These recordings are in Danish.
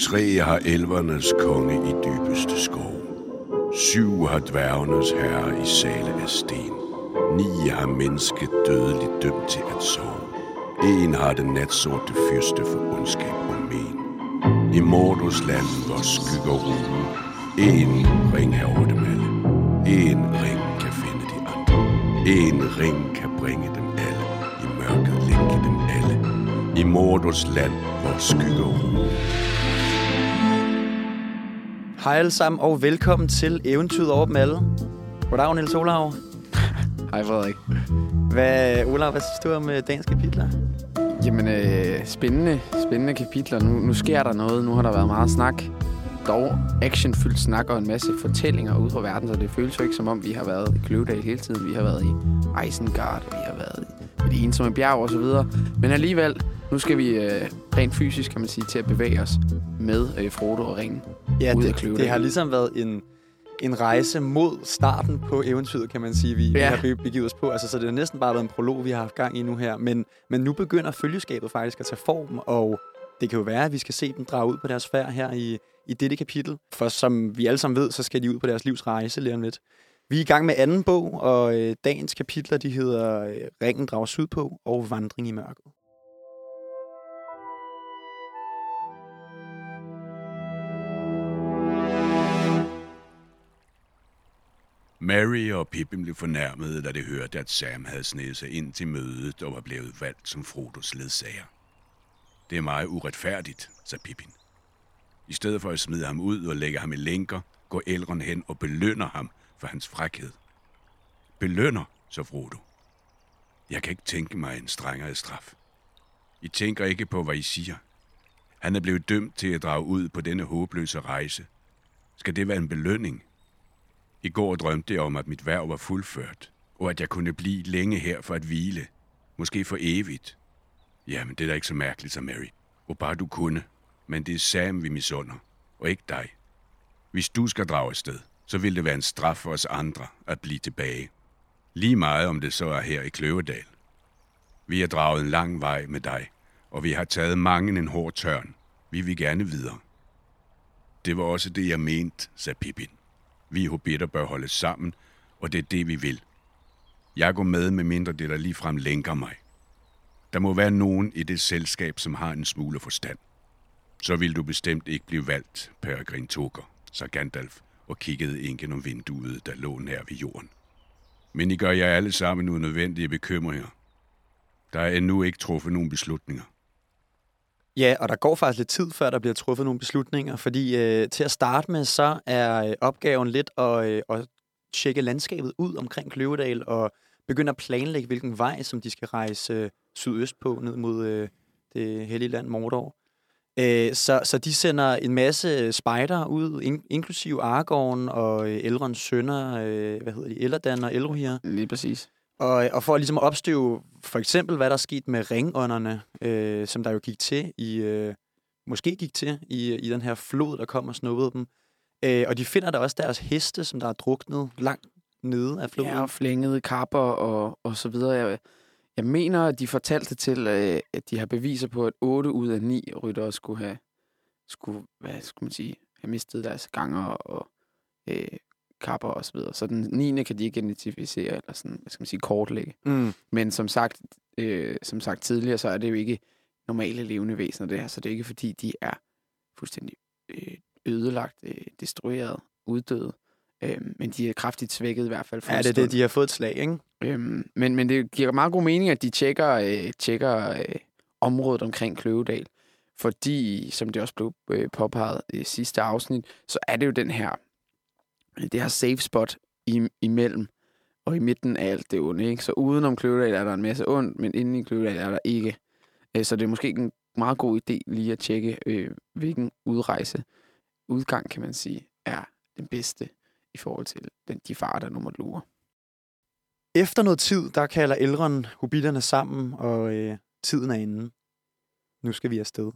Tre har elvernes konge i dybeste skov. Syv har dværgenes herre i sale af sten. Ni har mennesket dødeligt dømt til at sove. En har den natsorte fyrste for ondskab og men. I Mordos land, hvor skygger rugen. En ring er over dem alle. En ring kan finde de andre. En ring kan bringe dem alle. I mørket længe dem alle. I Mordos land, hvor skygger rugen. Hej alle sammen, og velkommen til Eventyret over dem alle. Goddag, Niels Olav. Hej Frederik. Hvad, Olav, hvad synes du om øh, dagens kapitler? Jamen, øh, spændende, spændende kapitler. Nu, nu sker der noget. Nu har der været meget snak. Dog actionfyldt snak og en masse fortællinger ude fra verden, så det føles jo ikke som om, vi har været i Kløvedal hele tiden. Vi har været i Isengard, vi har været i det ensomme bjerg og så videre. Men alligevel, nu skal vi øh, rent fysisk, kan man sige, til at bevæge os med øh, Frodo og Ringen Ja, ud af det, Kløvedal. det har ligesom været en, en rejse mod starten på eventyret, kan man sige, vi, ja. Vi har be- begivet os på. Altså, så det har næsten bare været en prolog, vi har haft gang i nu her. Men, men nu begynder følgeskabet faktisk at tage form, og det kan jo være, at vi skal se dem drage ud på deres færd her i, i dette kapitel. For som vi alle sammen ved, så skal de ud på deres livs rejse lige om lidt. Vi er i gang med anden bog, og øh, dagens kapitler, de hedder øh, Ringen drager sydpå og Vandring i mørket. Mary og Pippin blev fornærmede, da de hørte, at Sam havde snedet sig ind til mødet og var blevet valgt som Frodos ledsager. Det er meget uretfærdigt, sagde Pippin. I stedet for at smide ham ud og lægge ham i lænker, går Elrond hen og belønner ham for hans frækhed. Belønner, så Frodo. Jeg kan ikke tænke mig en strengere straf. I tænker ikke på, hvad I siger. Han er blevet dømt til at drage ud på denne håbløse rejse. Skal det være en belønning? I går drømte jeg om, at mit værv var fuldført, og at jeg kunne blive længe her for at hvile. Måske for evigt. Jamen, det er da ikke så mærkeligt, så Mary. Hvor bare du kunne. Men det er Sam, vi misunder, og ikke dig. Hvis du skal drage afsted, så vil det være en straf for os andre at blive tilbage. Lige meget om det så er her i Kløvedal. Vi har draget en lang vej med dig, og vi har taget mange en hård tørn. Vi vil gerne videre. Det var også det, jeg mente, sagde Pippin. Vi hobitter bør holde sammen, og det er det, vi vil. Jeg går med, med mindre det, der ligefrem lænker mig. Der må være nogen i det selskab, som har en smule forstand. Så vil du bestemt ikke blive valgt, Peregrin Toker, sagde Gandalf og kiggede ind gennem vinduet, der lå nær ved jorden. Men I gør jer alle sammen unødvendige bekymringer. Der er endnu ikke truffet nogen beslutninger. Ja, og der går faktisk lidt tid, før der bliver truffet nogle beslutninger, fordi øh, til at starte med, så er øh, opgaven lidt at, øh, at tjekke landskabet ud omkring Kløvedal og begynde at planlægge, hvilken vej, som de skal rejse øh, sydøst på, ned mod øh, det hellige land Mordor. Øh, så, så de sender en masse øh, spejder ud, in, inklusive Aragorn og øh, Elrons sønner, øh, hvad hedder de, Eldan og Elrohir. Lige præcis. Og, og for ligesom at opstøve for eksempel, hvad der er sket med ringånderne, øh, som der jo gik til i, øh, måske gik til i, i den her flod, der kom og snuppede dem. Øh, og de finder der også deres heste, som der er druknet langt nede af floden. Ja, og flængede kapper og, og så videre. Jeg, jeg mener, at de fortalte til, øh, at de har beviser på, at 8 ud af 9 ryttere skulle have, skulle, hvad skulle man sige, have mistet deres ganger og øh, kapper og så videre. Så den 9. kan de ikke identificere, eller sådan, hvad skal man sige, kortlægge. Mm. Men som sagt, øh, som sagt tidligere, så er det jo ikke normale levende væsener, det her. Så det er ikke, fordi de er fuldstændig øh, ødelagt, øh, destrueret, uddøde. Øh, men de er kraftigt svækket i hvert fald. for Ja, det er det, de har fået et slag, ikke? Øhm, men, men det giver meget god mening, at de tjekker, øh, tjekker øh, området omkring Kløvedal. Fordi, som det også blev øh, påpeget i sidste afsnit, så er det jo den her, det her safe spot i, imellem og i midten af alt det onde. Ikke? Så udenom Kløvedal er der en masse ondt, men inde i Kløvedal er der ikke. Øh, så det er måske en meget god idé lige at tjekke, øh, hvilken udrejse, udgang kan man sige, er den bedste i forhold til den, de farer, der nu måtte lure. Efter noget tid, der kalder Elrond hobitterne sammen, og øh, tiden er inde. Nu skal vi afsted.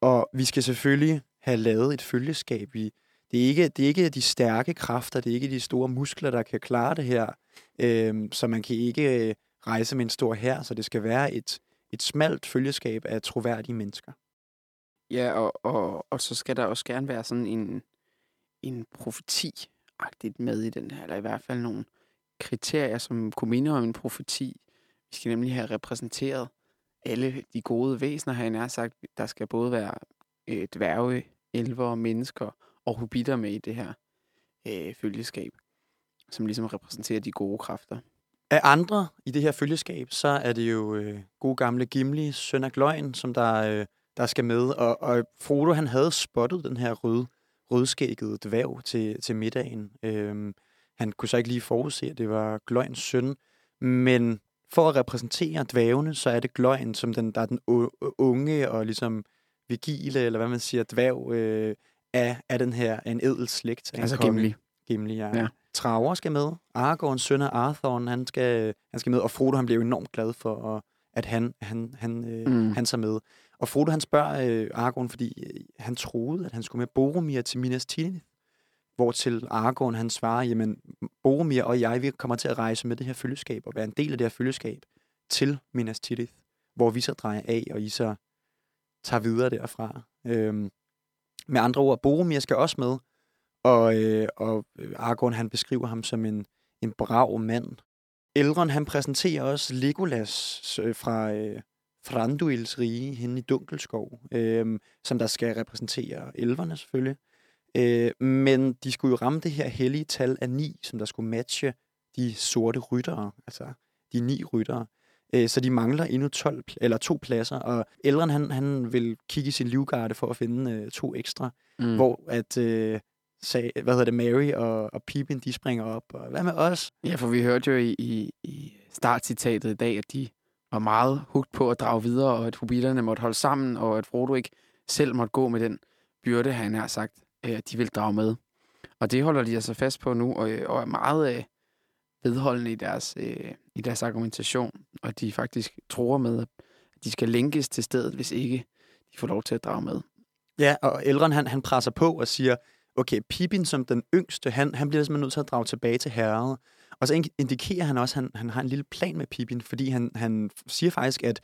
Og vi skal selvfølgelig have lavet et følgeskab. Vi, det, er ikke, det er ikke de stærke kræfter, det er ikke de store muskler, der kan klare det her. Øhm, så man kan ikke øh, rejse med en stor her, så det skal være et, et smalt følgeskab af troværdige mennesker. Ja, og, og, og så skal der også gerne være sådan en, en profeti-agtigt med i den her, eller i hvert fald nogle kriterier, som kunne minde om en profeti. Vi skal nemlig have repræsenteret alle de gode væsener, har jeg nær sagt. Der skal både være øh, dværge, elver, mennesker og hobitter med i det her øh, følgeskab, som ligesom repræsenterer de gode kræfter. Af andre i det her følgeskab, så er det jo øh, gode gamle Gimli, søn af Gløgn, som der, øh, der skal med. Og, og Frodo, han havde spottet den her røde, rødskæggede dværg til, til middagen. Øh, han kunne så ikke lige forudse, at det var Gløgns søn. Men for at repræsentere dværgene, så er det Gløgn, som den, der er den unge og ligesom vigile, eller hvad man siger, dværg øh, af, af den her en edel slægt. en Altså konge. Gimli. Gimli, ja. Ja. Traver skal med. Aragorn, søn af Arthorn, han skal, han skal med. Og Frodo, han bliver jo enormt glad for, at, at han, han, han, øh, Mm. han tager med. Og Frodo, han spørger øh, Aragorn, fordi øh, han troede, at han skulle med Boromir til Minas Tirith. Hvortil Aragorn, han svarer, jamen, Boromir og jeg, vi kommer til at rejse med det her følgeskab, og være en del af det her følgeskab til Minas Tirith, hvor vi så drejer af, og I så tager videre derfra. Øhm, med andre ord, Boromir skal også med, og, øh, og øh, Aragorn, han beskriver ham som en, en brav mand. Elrond, han præsenterer også Legolas øh, fra øh, Thranduils rige henne i Dunkelskov, øh, som der skal repræsentere elverne selvfølgelig. Øh, men de skulle jo ramme det her hellige tal af ni, som der skulle matche de sorte ryttere, altså de ni ryttere. Øh, så de mangler endnu 12, pl- eller to pladser, og Elrond, han, han vil kigge i sin livgarde for at finde øh, to ekstra, Mm. hvor at, øh, sag, hvad hedder det, Mary og, og Pippin, de springer op, og hvad med os? Ja, for vi hørte jo i, i, i startcitatet i dag, at de var meget hugt på at drage videre, og at hobitterne måtte holde sammen, og at Frodo ikke selv måtte gå med den byrde, han har sagt, øh, at de vil drage med. Og det holder de altså fast på nu, og, og er meget øh, vedholdende i deres, øh, i deres argumentation, og de faktisk tror med, at de skal linkes til stedet, hvis ikke de får lov til at drage med. Ja, og Elrond, han, han presser på og siger, okay, Pippin som den yngste, han, han bliver simpelthen nødt til at drage tilbage til herret. Og så ind- indikerer han også, at han, han har en lille plan med Pippin, fordi han, han siger faktisk, at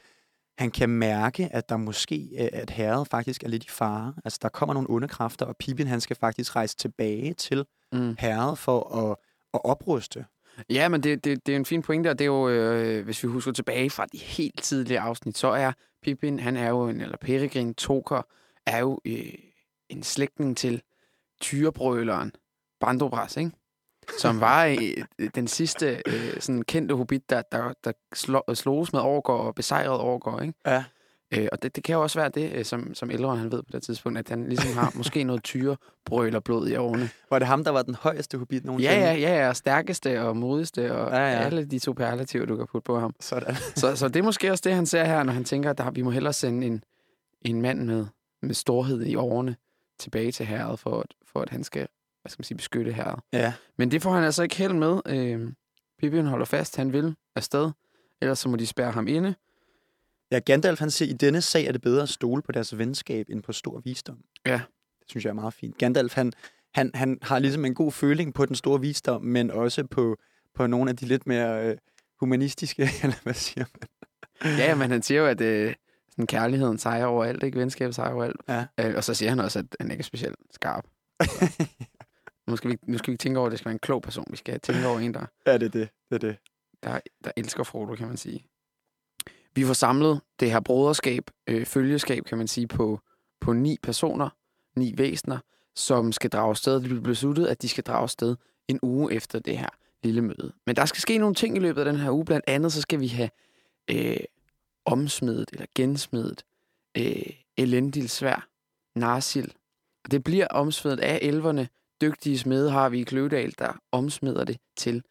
han kan mærke, at der måske, øh, at herret faktisk er lidt i fare. Altså, der kommer nogle onde kræfter, og Pippin, han skal faktisk rejse tilbage til Mm. herret for at, at opruste. Ja, men det, det, det er en fin pointe, og det er jo, øh, hvis vi husker tilbage fra de helt tidlige afsnit, så er Pippin, han er jo en, eller Peregrin Toker, er jo øh, en slægtning til tyrebrøleren Bandobras, ikke? Som var øh, den sidste øh, sådan kendte hobbit, der, der, der slå, sloges med overgår og besejrede overgår, ikke? Ja. Øh, og det, det kan jo også være det, øh, som, som Elrond han ved på det tidspunkt, at han ligesom har måske noget tyrebrølerblod i årene. Var det ham, der var den højeste hobbit nogensinde? Ja, ja, ja, ja, og stærkeste og modigste, og ja. ja. alle de superlativer, du kan putte på ham. Sådan. Så, så det er måske også det, han ser her, når han tænker, at der, vi må hellere sende en, en mand med, med storhed i årene tilbage til herret, for at, for at han skal, hvad skal man sige, beskytte herret. Ja. Men det får han altså ikke held med. Øh, Pippin holder fast, han vil afsted, ellers så må de spærre ham inde. Ja, Gandalf han siger, i denne sag er det bedre at stole på deres venskab end på stor visdom. Ja. Det synes jeg er meget fint. Gandalf, han, han, han har ligesom en god føling på den store visdom, men også på, på nogle af de lidt mere øh, humanistiske, eller hvad siger man? Ja, men han siger jo, at øh, sådan, kærligheden sejrer over alt, ikke? Venskab sejrer over alt. Ja. Øh, og så siger han også, at han ikke er specielt skarp. Nu skal, vi, nu skal vi tænke over, at det skal være en klog person. Vi skal tænke over en, der, ja, det er det. det, er det. der, der elsker Frodo, kan man sige. Vi får samlet det her broderskab, øh, følgeskab, kan man sige, på, på ni personer, ni væsener, som skal drage afsted. Det bliver besluttet, at de skal drage afsted en uge efter det her lille møde. Men der skal ske nogle ting i løbet af den her uge. Blandt andet så skal vi have øh, omsmedet eller gensmedet øh, Elendil svær, Narsil. Og det bliver omsmedet af elverne. Dygtige smede har vi i Kløvedal, der omsmeder det til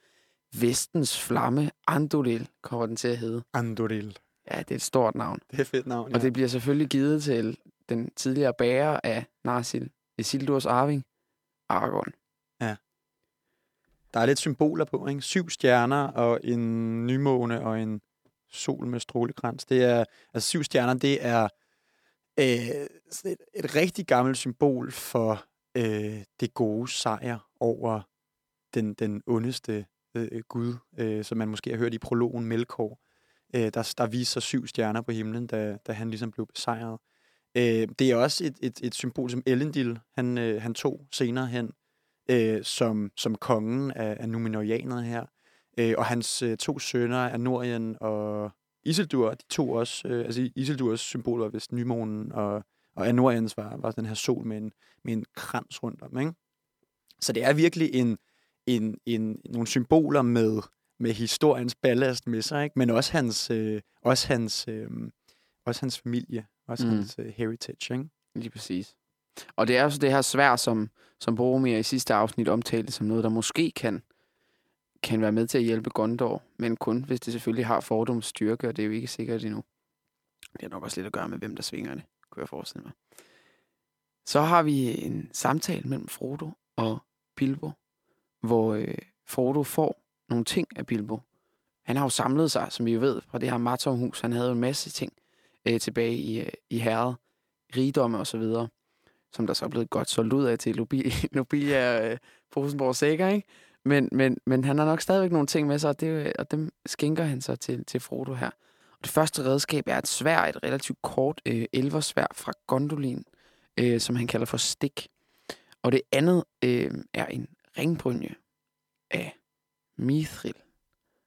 Vestens flamme Andoril, kommer den til at hedde. Andoril. Ja, det er et stort navn. Det er et fedt navn, ja. Og det bliver selvfølgelig givet til den tidligere bærer af Narsil, Isildurs arving, Aragorn. Der er lidt symboler på, ikke? Syv stjerner og en nymåne og en sol med strålekrans. Det er, altså syv stjerner, det er øh, sådan et, et rigtig gammelt symbol for øh, det gode sejr over den, den ondeste øh, Gud, øh, som man måske har hørt i prologen Melkor. Øh, der, der viser syv stjerner på himlen, da, da han ligesom blev besejret. Øh, det er også et, et, et symbol, som Elendil han, øh, han tog senere hen, øh, som, som kongen af, af Numenorianerne her. Øh, og hans øh, to sønner, Anorien og Isildur, de to også, øh, altså Isildurs symbol var vist nymånen, og, og Anoriens var, var den her sol med en, med en krans rundt om, ikke? Så det er virkelig en, en, en, nogle symboler med, med historiens ballast med sig, ikke? men også hans, øh, også hans, øh, også hans familie, også mm. hans øh, heritage. Ikke? Lige præcis. Og det er også det her svær, som, som Boromir i sidste afsnit omtalte som noget, der måske kan, kan være med til at hjælpe Gondor, men kun hvis det selvfølgelig har fordums styrke, og det er jo ikke sikkert endnu. Det har nok også lidt at gøre med, hvem der svinger det, kunne jeg forestille mig. Så har vi en samtale mellem Frodo og Bilbo, hvor øh, Frodo får nogle ting af Bilbo. Han har jo samlet sig, som vi jo ved, fra det her Martomhus. Han havde jo en masse ting øh, tilbage i, øh, i herret, rigdomme og så videre, som der så er blevet godt solgt ud af til Nobilia øh, Rosenborg Sækker, ikke? Men, men, men han har nok stadigvæk nogle ting med sig, og, det, og dem skænker han så til, til Frodo her. Og det første redskab er et svær, et relativt kort øh, elversvær fra Gondolin, øh, som han kalder for stik. Og det andet øh, er en ringbrynje af mithril,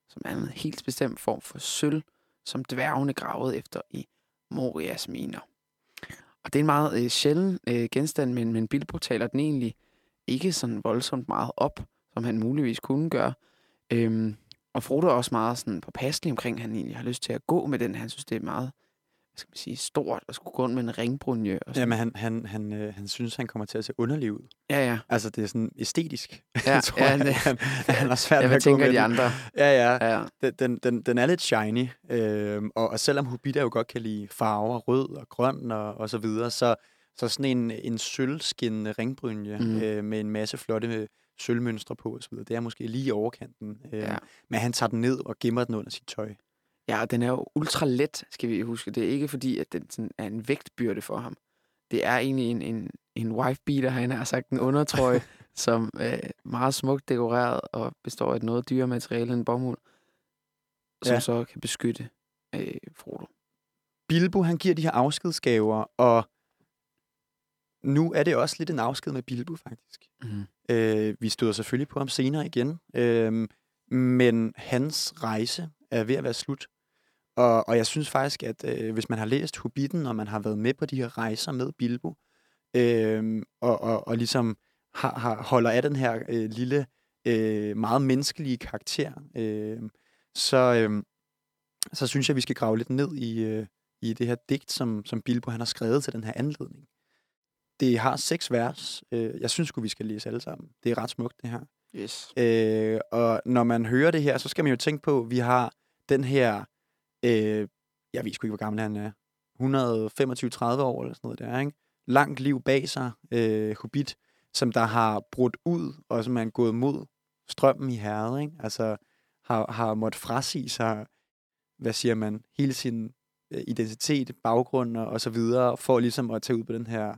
som er en helt bestemt form for sølv, som dværgene gravede efter i Morias miner. Og det er en meget øh, sjælden øh, genstand, men, men Bilbo taler den egentlig ikke sådan voldsomt meget op, som han muligvis kunne gøre. Øhm, og Frodo er også meget sådan påpasselig omkring, at han egentlig har lyst til at gå med den. Han synes, det er meget skal man sige, stort at skulle gå rundt med en ringbrunje. Og sådan. men han, han, han, øh, han synes, han kommer til at se underlig ud. Ja, ja. Altså, det er sådan æstetisk. Ja, tror ja, jeg, det, han, han har svært ja, ved at tænker gå med de andre? Ja, ja. Ja, Den, den, den er lidt shiny, øh, og, og selvom Hobbiter jo godt kan lide farver, rød og grøn og, og så videre, så, så sådan en, en sølvskinnende ringbrynje mm. øh, med en masse flotte sølvmønstre på og videre, det er måske lige i overkanten. Øh, Ja. Men han tager den ned og gemmer den under sit tøj. Ja, og den er jo ultra let, skal vi huske. Det er ikke fordi, at den sådan er en vægtbyrde for ham. Det er egentlig en, en, en wife beater, han har sagt, en undertrøje, som er meget smukt dekoreret og består af et noget dyrere materiale end bomuld, som Ja. så kan beskytte øh, Frodo. Bilbo, han giver de her afskedsgaver, og nu er det også lidt en afsked med Bilbo, faktisk. Mm. Øh, vi støder selvfølgelig på ham senere igen, øh, men hans rejse er ved at være slut. Og, og jeg synes faktisk, at øh, hvis man har læst Hobbiten, og man har været med på de her rejser med Bilbo, øh, og, og, og ligesom har, har, holder af den her øh, lille, øh, meget menneskelige karakter, øh, så, øh, så synes jeg, at vi skal grave lidt ned i, øh, i det her digt, som, som Bilbo han har skrevet til den her anledning. Det har seks vers. Øh, jeg synes sgu, vi skal læse alle sammen. Det er ret smukt, det her. Yes. Øh, og når man hører det her, så skal man jo tænke på, at vi har den her, øh, jeg ved sgu ikke, hvor gammel han er, 125-30 år eller sådan noget der, ikke? Langt liv bag sig, øh, Hobbit, som der har brudt ud, og som er gået mod strømmen i herret, ikke? Altså har, har måttet frasige sig, hvad siger man, hele sin øh, identitet, baggrund og, og så videre, for ligesom at tage ud på den her,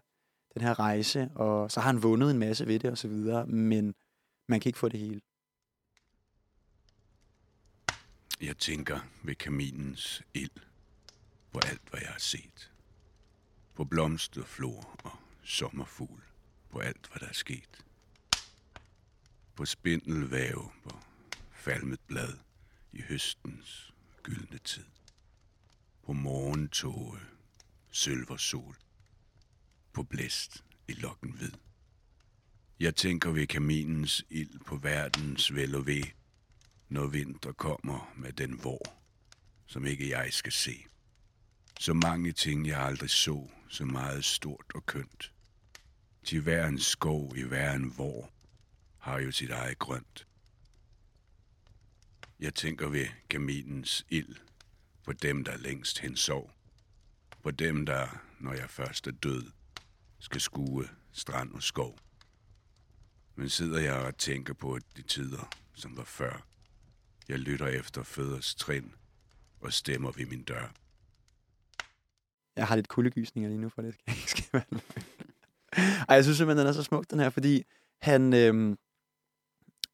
den her rejse, og så har han vundet en masse ved det og så videre, men man kan ikke få det hele. Jeg tænker ved kaminens ild på alt, hvad jeg har set. På blomsterflor og sommerfugl. På alt, hvad der er sket. På spindelvæv, på falmet blad i høstens gyldne tid. På morgentåge, sølversol. På blæst i lokken hvid. Jeg tænker ved kaminens ild på verdens vel og ved, når vinter kommer med den vor, som ikke jeg skal se. Så mange ting, jeg aldrig så, så meget stort og kønt. Til hver en skov i hver en vor, har jo sit eget grønt. Jeg tænker ved kaminens ild, på dem, der længst hen sov. På dem, der, når jeg først er død, skal skue strand og skov. Men sidder jeg og tænker på de tider, som var før. Jeg lytter efter føders trin og stemmer ved min dør. Jeg har lidt kuldegysninger lige nu, for det skal ikke skal være. Ej, jeg synes simpelthen, den er så smuk, den her, fordi han, øhm,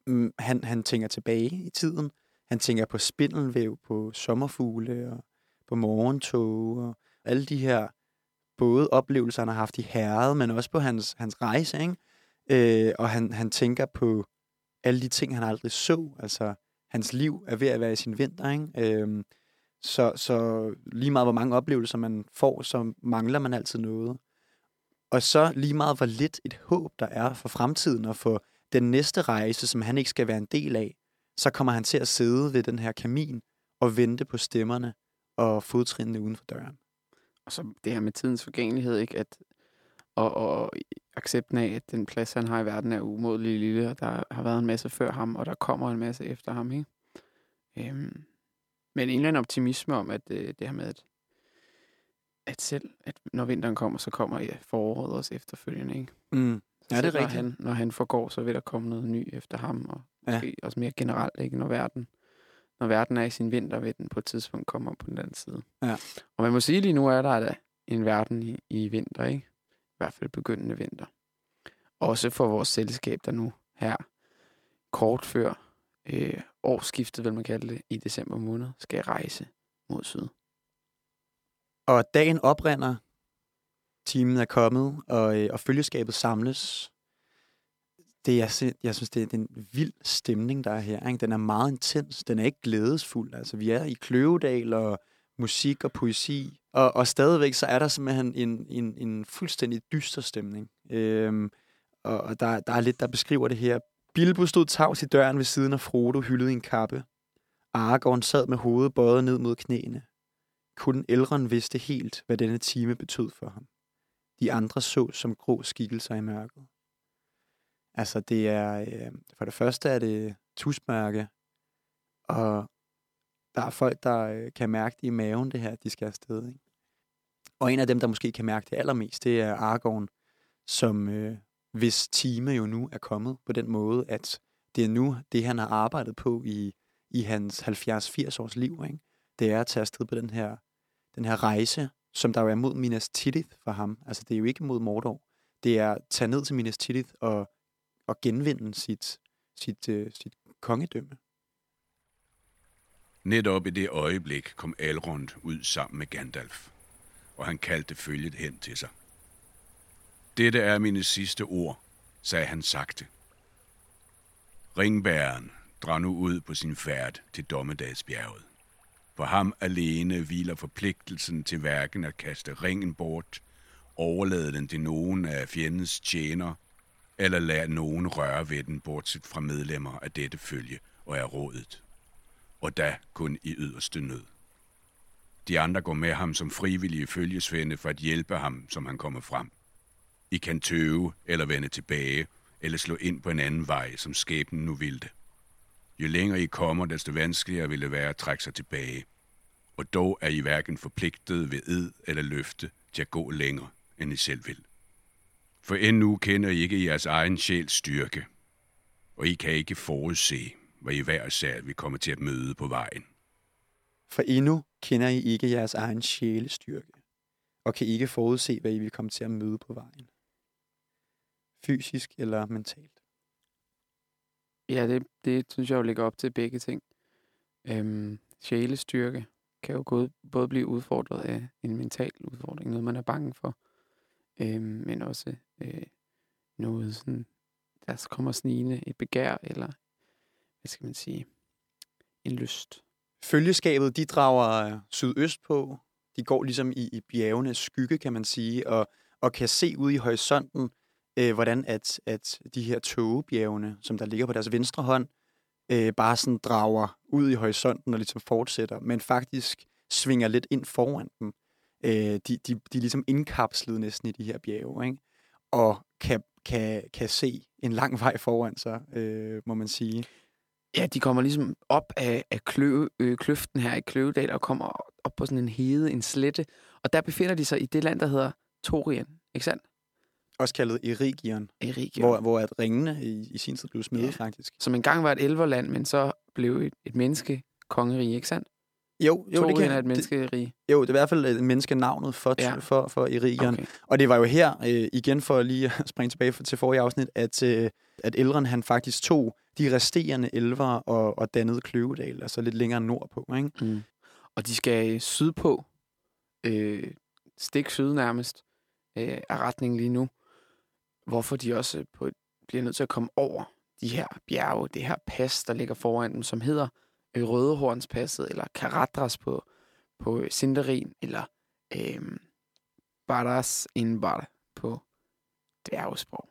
mm, han, han tænker tilbage i tiden. Han tænker på spindelvæv, på sommerfugle og på morgentog og alle de her både oplevelser, han har haft i herret, men også på hans, hans rejse, ikke? Øh, og han, han tænker på alle de ting, han aldrig så. Altså, hans liv er ved at være i sin vinter, ikke? Øhm, så, så lige meget, hvor mange oplevelser man får, så mangler man altid noget. Og så lige meget, hvor lidt et håb der er for fremtiden og for den næste rejse, som han ikke skal være en del af, så kommer han til at sidde ved den her kamin og vente på stemmerne og fodtrinene uden for døren. Og så det her med tidens forgængelighed, ikke? At, og, og accepten af, at den plads, han har i verden, er umådelig lille, og der har været en masse før ham, og der kommer en masse efter ham, ikke? Øhm, men en eller anden optimisme om, at øh, det her med, at, at selv, at når vinteren kommer, så kommer ja, foråret også efterfølgende, ikke? Mm. Ja, det er selv når rigtigt. Han, når han forgår, så vil der komme noget ny efter ham, og Ja. måske også mere generelt, ikke? Når verden, når verden er i sin vinter, vil den på et tidspunkt komme op på den anden side. Ja. Og man må sige, lige nu er der da en verden i, i vinter, ikke? Hvert fald begyndende vinter. Også for vores selskab, der nu her kort før øh, årsskiftet, vil man kalde det, i december måned, skal rejse mod syd. Og dagen oprinder, timen er kommet, og, øh, og følgeskabet samles. Det jeg, jeg synes, det er en vild stemning, der er her. Ikke? Den er meget intens. Den er ikke glædesfuld. Altså, vi er i Kløvedal og musik og poesi. Og, og stadigvæk så er der simpelthen en, en, en fuldstændig dyster stemning. Øhm, og og der, der er lidt, der beskriver det her. Bilbo stod tavs i døren ved siden af Frodo, hyldet i en kappe. Aragorn sad med hovedet bøjet ned mod knæene. Kun Elrond vidste helt, hvad denne time betød for ham. De andre så som grå skikkelser i mørket. Altså, det er... Øh, for det første er det tusmørke, og der er folk, der øh, kan mærke det i maven, det her, at de skal afsted. Ikke? Og en af dem, der måske kan mærke det allermest, det er Argon, som øh, hvis time jo nu er kommet på den måde, at det er nu det, han har arbejdet på i, i hans 70-80 års liv. Ikke? Det er at tage afsted på den her, den her rejse, som der jo er mod Minas Tirith for ham. Altså, det er jo ikke mod Mordor. Det er at tage ned til Minas Tirith og, og genvinde sit, sit, øh, sit kongedømme. Netop i det øjeblik kom Elrond ud sammen med Gandalf, og han kaldte følget hen til sig. Dette er mine sidste ord, sagde han sagte. Ringbæren drag nu ud på sin færd til Dommedagsbjerget. For ham alene hviler forpligtelsen til hverken at kaste ringen bort, overlade den til nogen af fjendens tjener, eller lade nogen røre ved den, bortset fra medlemmer af dette følge og er rådet og da kun i yderste nød. De andre går med ham som frivillige følgesvende for at hjælpe ham, som han kommer frem. I kan tøve eller vende tilbage, eller slå ind på en anden vej, som skæbnen nu ville det. Jo længere I kommer, desto vanskeligere vil det være at trække sig tilbage. Og dog er I hverken forpligtet ved ed eller løfte til at gå længere, end I selv vil. For endnu kender I ikke jeres egen sjæls styrke, og I kan ikke forudse, hvad I hver især vi kommer til at møde på vejen. For endnu kender I ikke jeres egen sjælestyrke, og kan ikke forudse, hvad I vil komme til at møde på vejen. Fysisk eller mentalt. Ja, det, det synes jeg jo ligger op til begge ting. Øhm, sjælestyrke kan jo både, både blive udfordret af en mental udfordring, noget man er bange for, øhm, men også øh, noget sådan, der kommer snigende, et begær, eller hvad skal man sige, en lyst. Følgeskabet, de drager sydøst på. De går ligesom i, i bjergenes skygge, kan man sige, og, og kan se ud i horisonten, øh, hvordan at, at de her tågebjergene, som der ligger på deres venstre hånd, øh, bare sådan drager ud i horisonten og ligesom fortsætter, men faktisk svinger lidt ind foran dem. Øh, de, de, de er ligesom indkapslet næsten i de her bjerge, ikke? og kan, kan, kan se en lang vej foran sig, øh, må man sige. Ja, de kommer ligesom op af, af klø, øh, kløften her i Kløvedal og kommer op på sådan en hede, en slette. Og der befinder de sig i det land, der hedder Torien, ikke sandt? Også kaldet Erigion, Erigion. hvor, hvor at ringene i, i sin tid blev smedet, Ja. faktisk. Som engang var et elverland, men så blev et, et menneske kongerige, ikke sandt? Jo, jo, det, Torien kan, er et det, menneskerige. jo, det er i hvert fald et menneske navnet for, ja. for, for Erigion. Okay. Og det var jo her, øh, igen for lige at springe tilbage til forrige afsnit, at, øh, at Elrond han faktisk tog de resterende elver og, og dannede Kløvedal, altså lidt længere nordpå. Ikke? Mm. Og de skal sydpå, øh, stik syd nærmest, øh, af retningen lige nu. Hvorfor de også på, bliver nødt til at komme over de her bjerge, det her pas, der ligger foran dem, som hedder øh, Rødehornspasset, eller Karadras på, på Sindarin, eller øh, Baras Inbar på dværgesprog.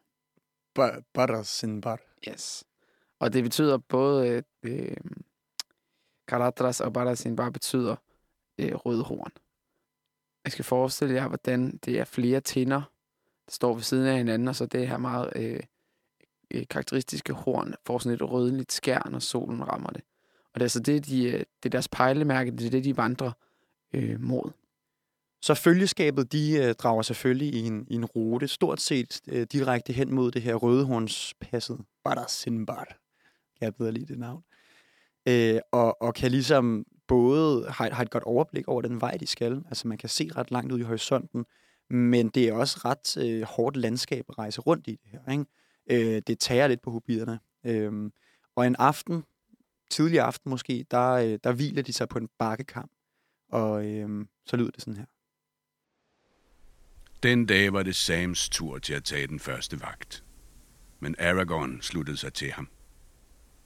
Ba- Bara sin bar. Yes. Og det betyder både øh, øh Karadras og Barasin bare betyder øh, rødhorn. Jeg skal forestille jer, hvordan det er flere tinder, der står ved siden af hinanden, og så det her meget øh, øh karakteristiske horn får sådan et rødligt skær, når solen rammer det. Og det er altså det, de, øh, det er deres pejlemærke, det er det, de vandrer øh, mod. Så følgeskabet, de øh, drager selvfølgelig i en, i en rute, stort set øh, direkte hen mod det her rødehornspasset. Bara sin. Jeg bedre lige det navn. Øh, og, og kan ligesom både have, have et godt overblik over den vej, de skal. Altså man kan se ret langt ud i horisonten, men det er også ret øh, hårdt landskab at rejse rundt i det her. Ikke? Øh, det tager lidt på hobitterne. Øh, og en aften, tidlig aften måske, der, øh, der hviler de sig på en bakkekam. Og øh, så lyder det sådan her. Den dag var det Sams tur til at tage den første vagt. Men Aragorn sluttede sig til ham.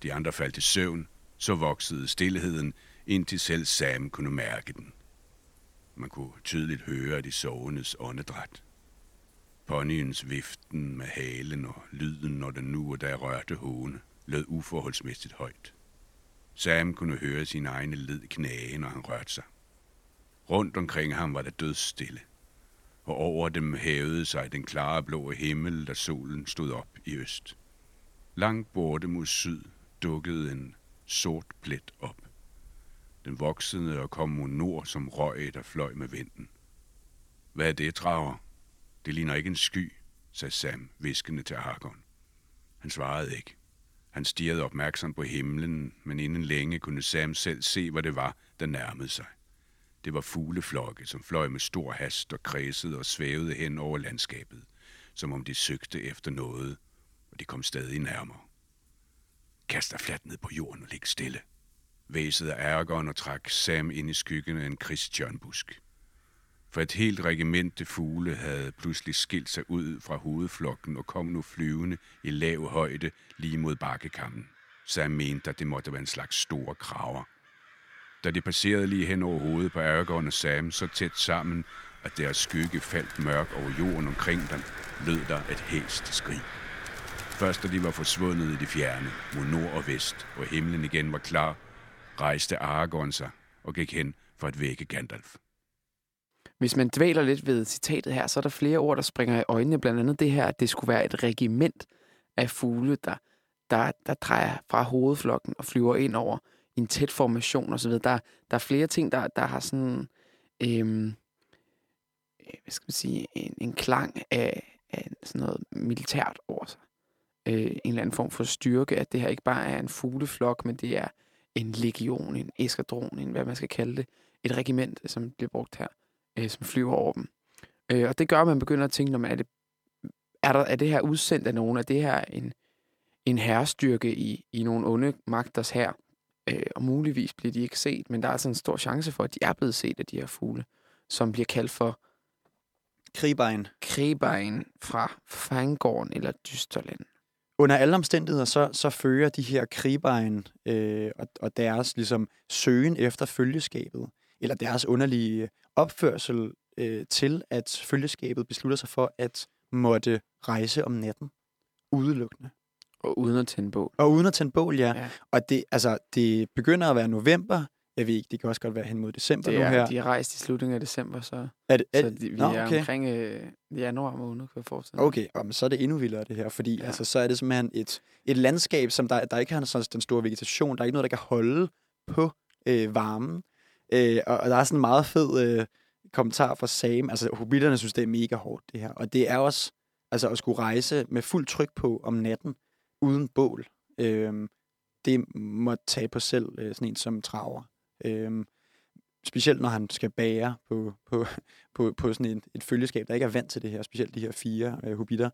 De andre faldt i søvn, så voksede stillheden, indtil selv Sam kunne mærke den. Man kunne tydeligt høre de sovendes åndedræt. Ponyens viften med halen og lyden, når den nu og da rørte håne, lød uforholdsmæssigt højt. Sam kunne høre sin egne led knage, når han rørte sig. Rundt omkring ham var det dødsstille, og over dem hævede sig den klare blå himmel, da solen stod op i øst. Langt borte mod syd dukkede en sort plet op. Den voksede og kom mod nord som røg, der fløj med vinden. Hvad er det, drager? Det ligner ikke en sky, sagde Sam viskende til Argon. Han svarede ikke. Han stirrede opmærksom på himlen, men inden længe kunne Sam selv se, hvad det var, der nærmede sig. Det var fugleflokke, som fløj med stor hast og kredsede og svævede hen over landskabet, som om de søgte efter noget, og de kom stadig nærmere. Kast dig fladt ned på jorden og ligge stille, væsede Argon og trak Sam ind i skyggen af en kristjørnbusk. For et helt regimente fugle havde pludselig skilt sig ud fra hovedflokken og kom nu flyvende i lav højde lige mod bakkekammen. Sam mente, at det måtte være en slags store kraver. Da de passerede lige hen over hovedet på Aragorn og Sam så tæt sammen, at deres skygge faldt mørk over jorden omkring dem, lød der et hæst skrig. Først da de var forsvundet i det fjerne, mod nord og vest, og himlen igen var klar, rejste Aragorn sig og gik hen for at vække Gandalf. Hvis man dvæler lidt ved citatet her, så er der flere ord, der springer i øjnene. Blandt andet det her, at det skulle være et regiment af fugle, der, der, der drejer fra hovedflokken og flyver ind over i en tæt formation osv. Der, der er flere ting, der, der har sådan... Øhm, øh, hvad skal man sige, en, en klang af, af sådan noget militært over sig. Øh, en eller anden form for styrke, at det her ikke bare er en fugleflok, men det er en legion, en eskadron, en, hvad man skal kalde det, et regiment, som bliver brugt her, øh, som flyver over dem. Øh, og det gør, at man begynder at tænke, om er det, er, der, er det her udsendt af nogen? Er det her en, en herrestyrke i, i nogle onde magters her? Øh, og muligvis bliver de ikke set, men der er altså en stor chance for, at de er blevet set af de her fugle, som bliver kaldt for Kribejen. Kribejen fra Fangården eller Dysterland. Under alle omstændigheder, så, så fører de her kribejen øh, og, og deres ligesom søgen efter følgeskabet, eller deres underlige opførsel øh, til, at følgeskabet beslutter sig for at måtte rejse om natten udelukkende. Og uden at tænde bål. Og uden at tænde bål, ja. Ja. Og det, altså, det begynder at være november. Jeg ved ikke, det kan også godt være hen mod december Det nu er, her. de er rejst i slutningen af december, så, Er det, er, så de, vi Nå, er okay. omkring øh, januar måned, kan jeg forestille mig. Okay, jamen, så er det endnu vildere det her, fordi. Ja. altså, så er det simpelthen et, et landskab, som der, der ikke har sådan den store vegetation. Der er ikke noget, der kan holde på øh, varmen. Øh, og, og der er sådan en meget fed øh, kommentar fra Sam. Altså, hobitterne synes, det er mega hårdt, det her. Og det er også altså, at skulle rejse med fuld tryk på om natten, uden bål. Øh, det må tage på selv øh, sådan en som traver. Øh, specielt når han skal bære på, på, på, på sådan et, et følgeskab, der ikke er vant til det her, specielt de her fire øh, hobitter.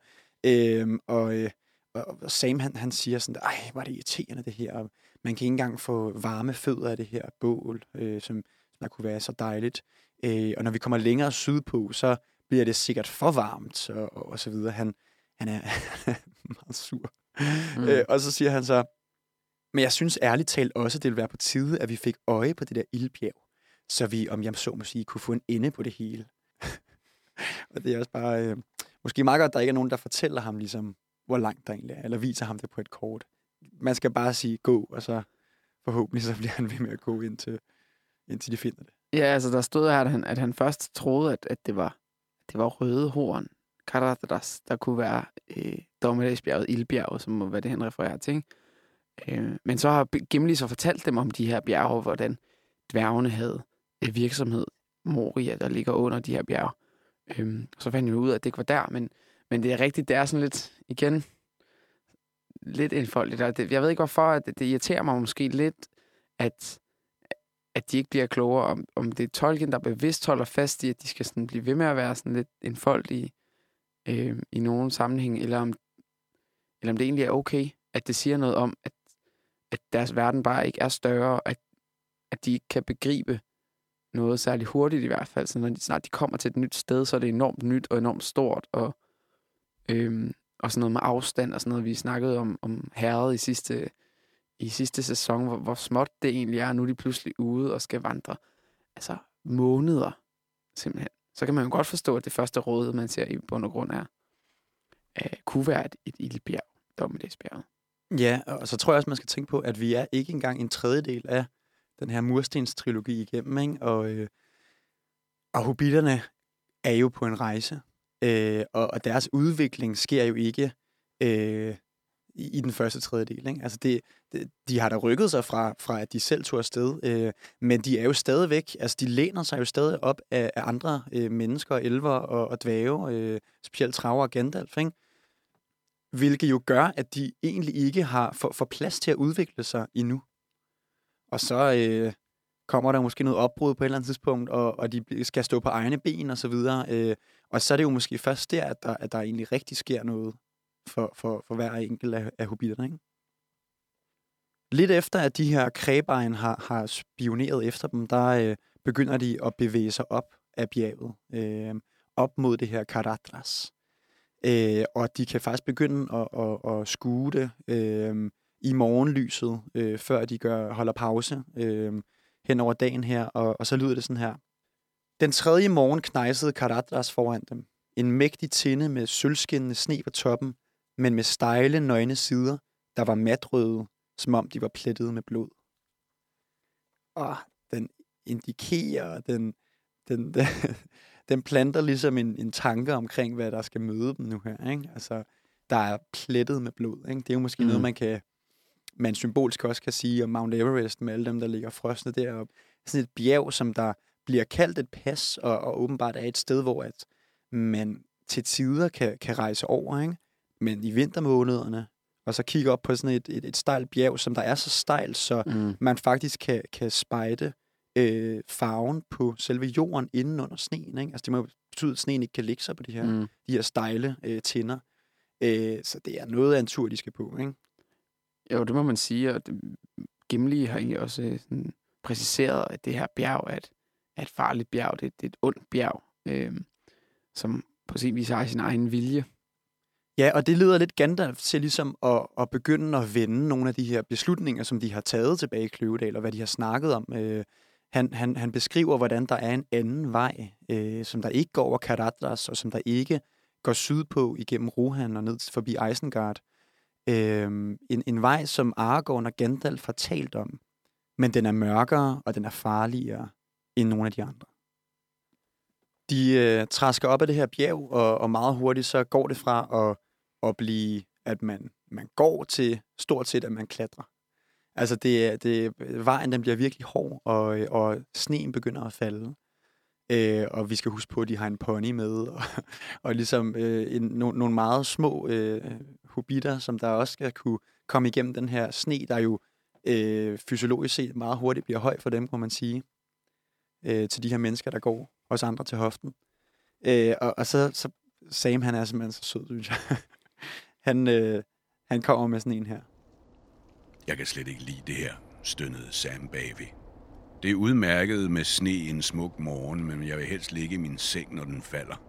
Øhm, og, øh, og Sam, han, han siger sådan, ej, var det irriterende det her, og man kan ikke engang få varme fødder af det her bål, øh, som, som der kunne være så dejligt. Øh, og når vi kommer længere sydpå, så bliver det sikkert for varmt, og, og, og så videre. Han, han er meget sur. Mm. Øh, og så siger han så, men jeg synes ærligt talt også, at det ville være på tide, at vi fik øje på det der ildbjerg, så vi, om jeg så må sige, kunne få en ende på det hele. og det er også bare, øh, måske meget godt, at der ikke er nogen, der fortæller ham ligesom, hvor langt der egentlig er, eller viser ham det på et kort. Man skal bare sige gå, og så forhåbentlig så bliver han ved med at gå indtil, indtil de finder det. Ja, altså der stod her, at han, at han først troede, at, at det var det var røde horn, Karatras, der kunne være øh, Dommedagsbjerget, Ildbjerget, som må være det, han refererer til. Ikke? Øh, men så har Gimli så fortalt dem om de her bjerge, hvordan dværgene havde øh, virksomhed, Moria, der ligger under de her bjerge. Øh, så fandt jeg ud af, at det ikke var der, men, men det er rigtigt, det er sådan lidt, igen, lidt indfoldigt. Jeg ved ikke hvorfor, at det irriterer mig måske lidt, at at de ikke bliver klogere, om, om det er tolken, der bevidst holder fast i, at de skal sådan blive ved med at være sådan lidt enfoldige øh, i nogen sammenhæng, eller om, eller om det egentlig er okay, at det siger noget om, at, at deres verden bare ikke er større, at, at de ikke kan begribe noget særligt hurtigt i hvert fald. Så når de, snart de kommer til et nyt sted, så er det enormt nyt og enormt stort, og, øhm, og sådan noget med afstand og sådan noget, vi snakkede om, om herret i sidste i sidste sæson, hvor, hvor småt det egentlig er, nu er de pludselig ude og skal vandre. Altså måneder, simpelthen. Så kan man jo godt forstå, at det første råd, man ser i bund og grund er, øh, kunne være et, et ildbjerg, Dommedagsbjerget. Ja, og så tror jeg også, man skal tænke på, at vi er ikke engang en tredjedel af den her murstens-trilogi igennem, ikke? Og, øh, og hobitterne er jo på en rejse, øh, og, og deres udvikling sker jo ikke øh, i, i den første tredjedel. Ikke? Altså det, det, de har da rykket sig fra, fra, at de selv tog afsted, øh, men de er jo stadigvæk, altså de læner sig jo stadig op af, af andre øh, mennesker, elver og, og dvæve, øh, specielt Traver og Gandalf, ikke? Hvilket jo gør, at de egentlig ikke har for, for plads til at udvikle sig endnu. Og så øh, kommer der måske noget opbrud på et eller andet tidspunkt, og, og de skal stå på egne ben og så videre. Øh, og så er det jo måske først der, at der, at der egentlig rigtig sker noget for, for, for hver enkelt af, af hobitterne. Ikke? Lidt efter, at de her kræbejen har, har spioneret efter dem, der øh, begynder de at bevæge sig op af bjerget, øh, op mod det her Karatras. Øh, og de kan faktisk begynde at, at, at skue det øh, i morgenlyset, øh, før de gør, holder pause øh, hen over dagen her, og, og så lyder det sådan her. Den tredje morgen knejsede Karatras foran dem. En mægtig tinde med sølvskinnende sne på toppen, men med stejle, nøgne sider, der var matrøde, som om de var plettet med blod. Og den indikerer, den, den, den, den planter ligesom en, en tanke omkring, hvad der skal møde dem nu her. Ikke? Altså, der er plettet med blod. Ikke? Det er jo måske mm. noget, man kan man symbolsk også kan sige om Mount Everest med alle dem, der ligger frosne deroppe. Sådan et bjerg, som der bliver kaldt et pas, og, og åbenbart er et sted, hvor at man til tider kan, kan rejse over. Ikke? men i vintermånederne, og så kigge op på sådan et, et, et stejlt bjerg, som der er så stejlt, så mm. man faktisk kan, kan spejde øh, farven på selve jorden inden under sneen. Ikke? Altså det må betyde, at sneen ikke kan ligge sig på de her, mm. de her stejle øh, tinder. Øh, så det er noget af en tur, de skal på. Ikke? Jo, det må man sige, og Gimli har egentlig også øh, sådan, præciseret, at det her bjerg er et, er et farligt bjerg, det, det er et ondt bjerg, øh, som på sin vis har sin egen vilje. Ja, og det leder lidt Gandalf til ligesom at, at begynde at vende nogle af de her beslutninger, som de har taget tilbage i Kløvedal, og hvad de har snakket om. Øh, han, han, han beskriver, hvordan der er en anden vej, øh, som der ikke går over Karadras, og som der ikke går sydpå igennem Rohan og ned forbi Isengard. Øh, en, en vej, som Aragorn og Gandalf har talt om, men den er mørkere, og den er farligere end nogle af de andre. De øh, træsker op af det her bjerg, og, og meget hurtigt så går det fra at, at blive, at man, man går til stort set, at man klatrer. Altså det, det, øh, vejen den bliver virkelig hård, og, øh, og sneen begynder at falde. Øh, og vi skal huske på, at de har en pony med, og, og ligesom øh, en, no, nogle meget små øh, hobitter, som der også skal kunne komme igennem den her sne, der jo øh, fysiologisk set meget hurtigt bliver høj for dem, må man sige, øh, til de her mennesker, der går os andre til hoften. Øh, og, og så, så Sam, han er simpelthen så sød, synes jeg. han, øh, han kommer med sådan en her. Jeg kan slet ikke lide det her, stønnede Sam bagved. Det er udmærket med sne en smuk morgen, men jeg vil helst ligge i min seng, når den falder.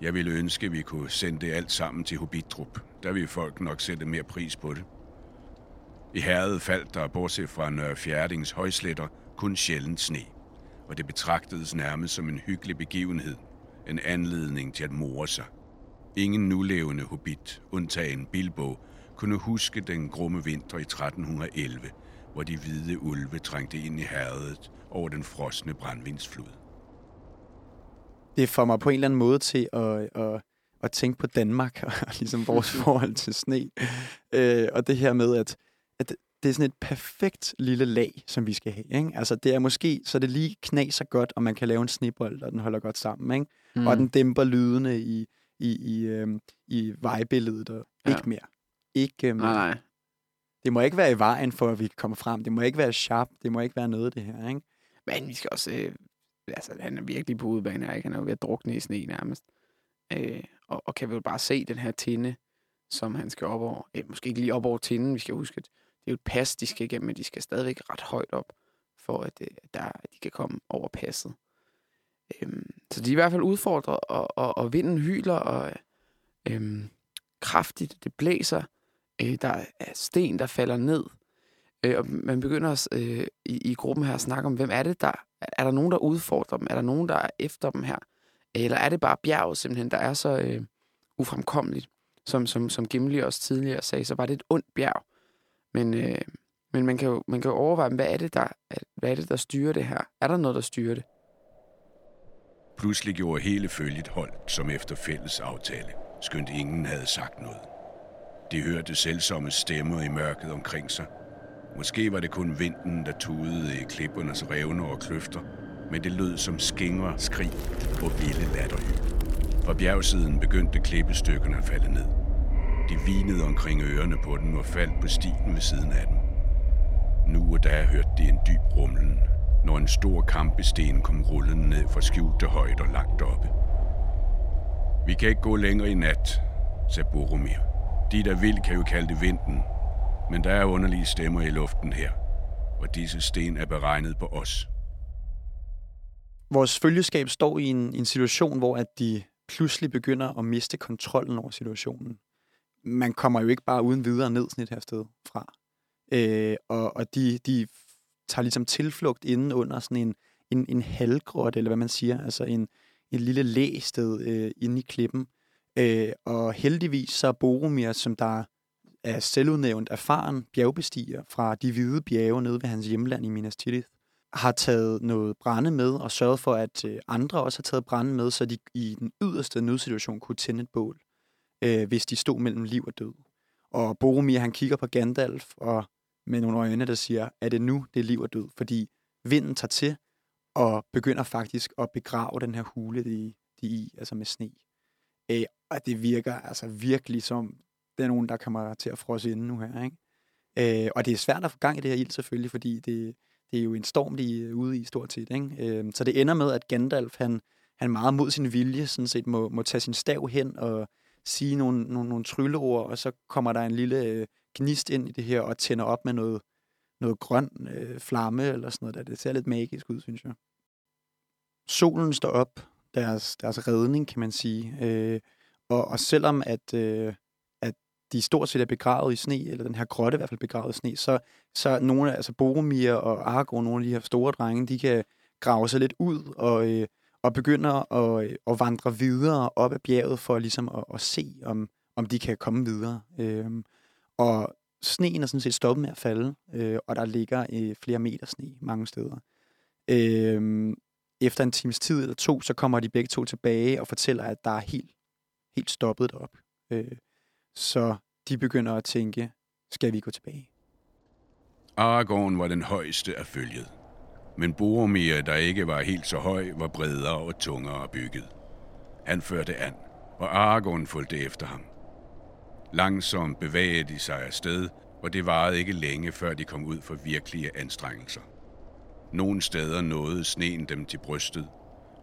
Jeg ville ønske, at vi kunne sende det alt sammen til Hobbitrup. Der vil folk nok sætte mere pris på det. I herredet faldt der, bortset fra Nørre Fjerdings højsletter, kun sjældent sne, og det betragtedes nærmest som en hyggelig begivenhed, en anledning til at more sig. Ingen nulevende hobbit, undtagen Bilbo, kunne huske den grumme vinter i 1311, hvor de hvide ulve trængte ind i herredet over den frosne brandvindsflod. Det får mig på en eller anden måde til at, at, at tænke på Danmark og ligesom vores forhold til sne. Øh, og det her med, at, at det er sådan et perfekt lille lag, som vi skal have. Ikke? Altså det er måske, så det lige knaser godt, og man kan lave en snebold, og den holder godt sammen. Ikke? Mm. Og den dæmper lydene i, i, i, øh, i vejbilledet, og ja. ikke mere. Ikke mere. Nej, nej. Det må ikke være i vejen, for at vi kommer frem. Det må ikke være sharp. Det må ikke være noget af det her, ikke? Men vi skal også... Øh, altså, han er virkelig på udebane her, ikke? Han er jo ved at drukne i sne nærmest. Øh, og, og kan vi jo bare se den her tinde, som han skal op over. Øh, måske ikke lige op over tinden. Vi skal huske, at det er jo et pas, de skal igennem, men de skal stadigvæk ret højt op, for at, øh, der, at de kan komme over passet. Øh, så de er i hvert fald udfordret, og, og, og vinden hyler, og øh, kraftigt, det blæser. Øh, der er sten, der falder ned. Øh, og man begynder også, øh, i, i gruppen her at snakke om, hvem er det, der... Er der nogen, der udfordrer dem? Er der nogen, der er efter dem her? Eller er det bare bjerget simpelthen, der er så øh, ufremkommeligt? Som, som, som Gimli også tidligere sagde, så var det et ondt bjerg. Men, øh, men man kan jo man kan jo overveje, hvad er, det, der, hvad er det, der styrer det her? Er der noget, der styrer det? Pludselig gjorde hele følget hold, som efter fælles aftale, skønt ingen havde sagt noget. De hørte selvsomme stemmer i mørket omkring sig. Måske var det kun vinden, der tudede i klippernes revner og kløfter, men det lød som skingre, skrig og vilde latterhyl. Fra bjergsiden begyndte klippestykkerne at falde ned. De vinede omkring ørerne på den og faldt på stien ved siden af dem. Nu og da hørte de en dyb rumlen, når en stor kampesten kom rullende ned fra skjulte højder langt oppe. Vi kan ikke gå længere i nat, sagde Boromir. De, der vil, kan jo kalde det vinden, men der er underlige stemmer i luften her, og disse sten er beregnet på os. Vores følgeskab står i en, en situation, hvor at de pludselig begynder at miste kontrollen over situationen. Man kommer jo ikke bare uden videre ned sådan et her sted fra. Øh, og og de, de tager ligesom tilflugt inden under sådan en, en, en halvgrot, eller hvad man siger, altså en, en lille læsted øh, inde i klippen. Øh, og heldigvis så er Boromir, som der er selvudnævnt erfaren bjergbestiger fra de hvide bjerge nede ved hans hjemland i Minas Tirith, har taget noget brænde med og sørget for, at øh, andre også har taget brænde med, så de i den yderste nødsituation kunne tænde et bål, øh, hvis de stod mellem liv og død. Og Boromir, han kigger på Gandalf og med nogle øjne, der siger, er det nu, det er liv og død? Fordi vinden tager til og begynder faktisk at begrave den her hule, de, de i, altså med sne. Øh, og det virker altså virkelig som, den er nogen, der kommer til at frosse inde nu her. Ikke? Øh, og det er svært at få gang i det her ild selvfølgelig, fordi det, det er jo en storm, de er ude i stort set. Ikke? Øh, så det ender med, at Gandalf, han, han meget mod sin vilje, sådan set må, må tage sin stav hen og sige nogle, nogle, nogle trylleord, og så kommer der en lille øh, gnist ind i det her og tænder op med noget, noget grøn øh, flamme eller sådan noget der. Det ser lidt magisk ud, synes jeg. Solen står op, deres, deres redning, kan man sige. Øh, og, og selvom at, øh, at de stort set er begravet i sne, eller den her grotte i hvert fald begravet i sne, så, så nogle af, altså Boromir og Aragorn, nogle af de her store drenge, de kan grave sig lidt ud og, øh, og begynder at, øh, at vandre videre op ad bjerget for ligesom at, at se, om, om de kan komme videre. Øh, og sneen er sådan set stoppet med at falde, øh, og der ligger øh, flere meter sne mange steder. Øh, efter en times tid eller to, så kommer de begge to tilbage og fortæller, at der er helt, helt stoppet op. Øh, så de begynder at tænke, skal vi gå tilbage? Aragorn var den højeste af følget. Men Boromir, der ikke var helt så høj, var bredere og tungere bygget. Han førte an, og Aragorn fulgte efter ham. Langsomt bevægede de sig afsted, og det varede ikke længe, før de kom ud for virkelige anstrengelser. Nogle steder nåede sneen dem til brystet,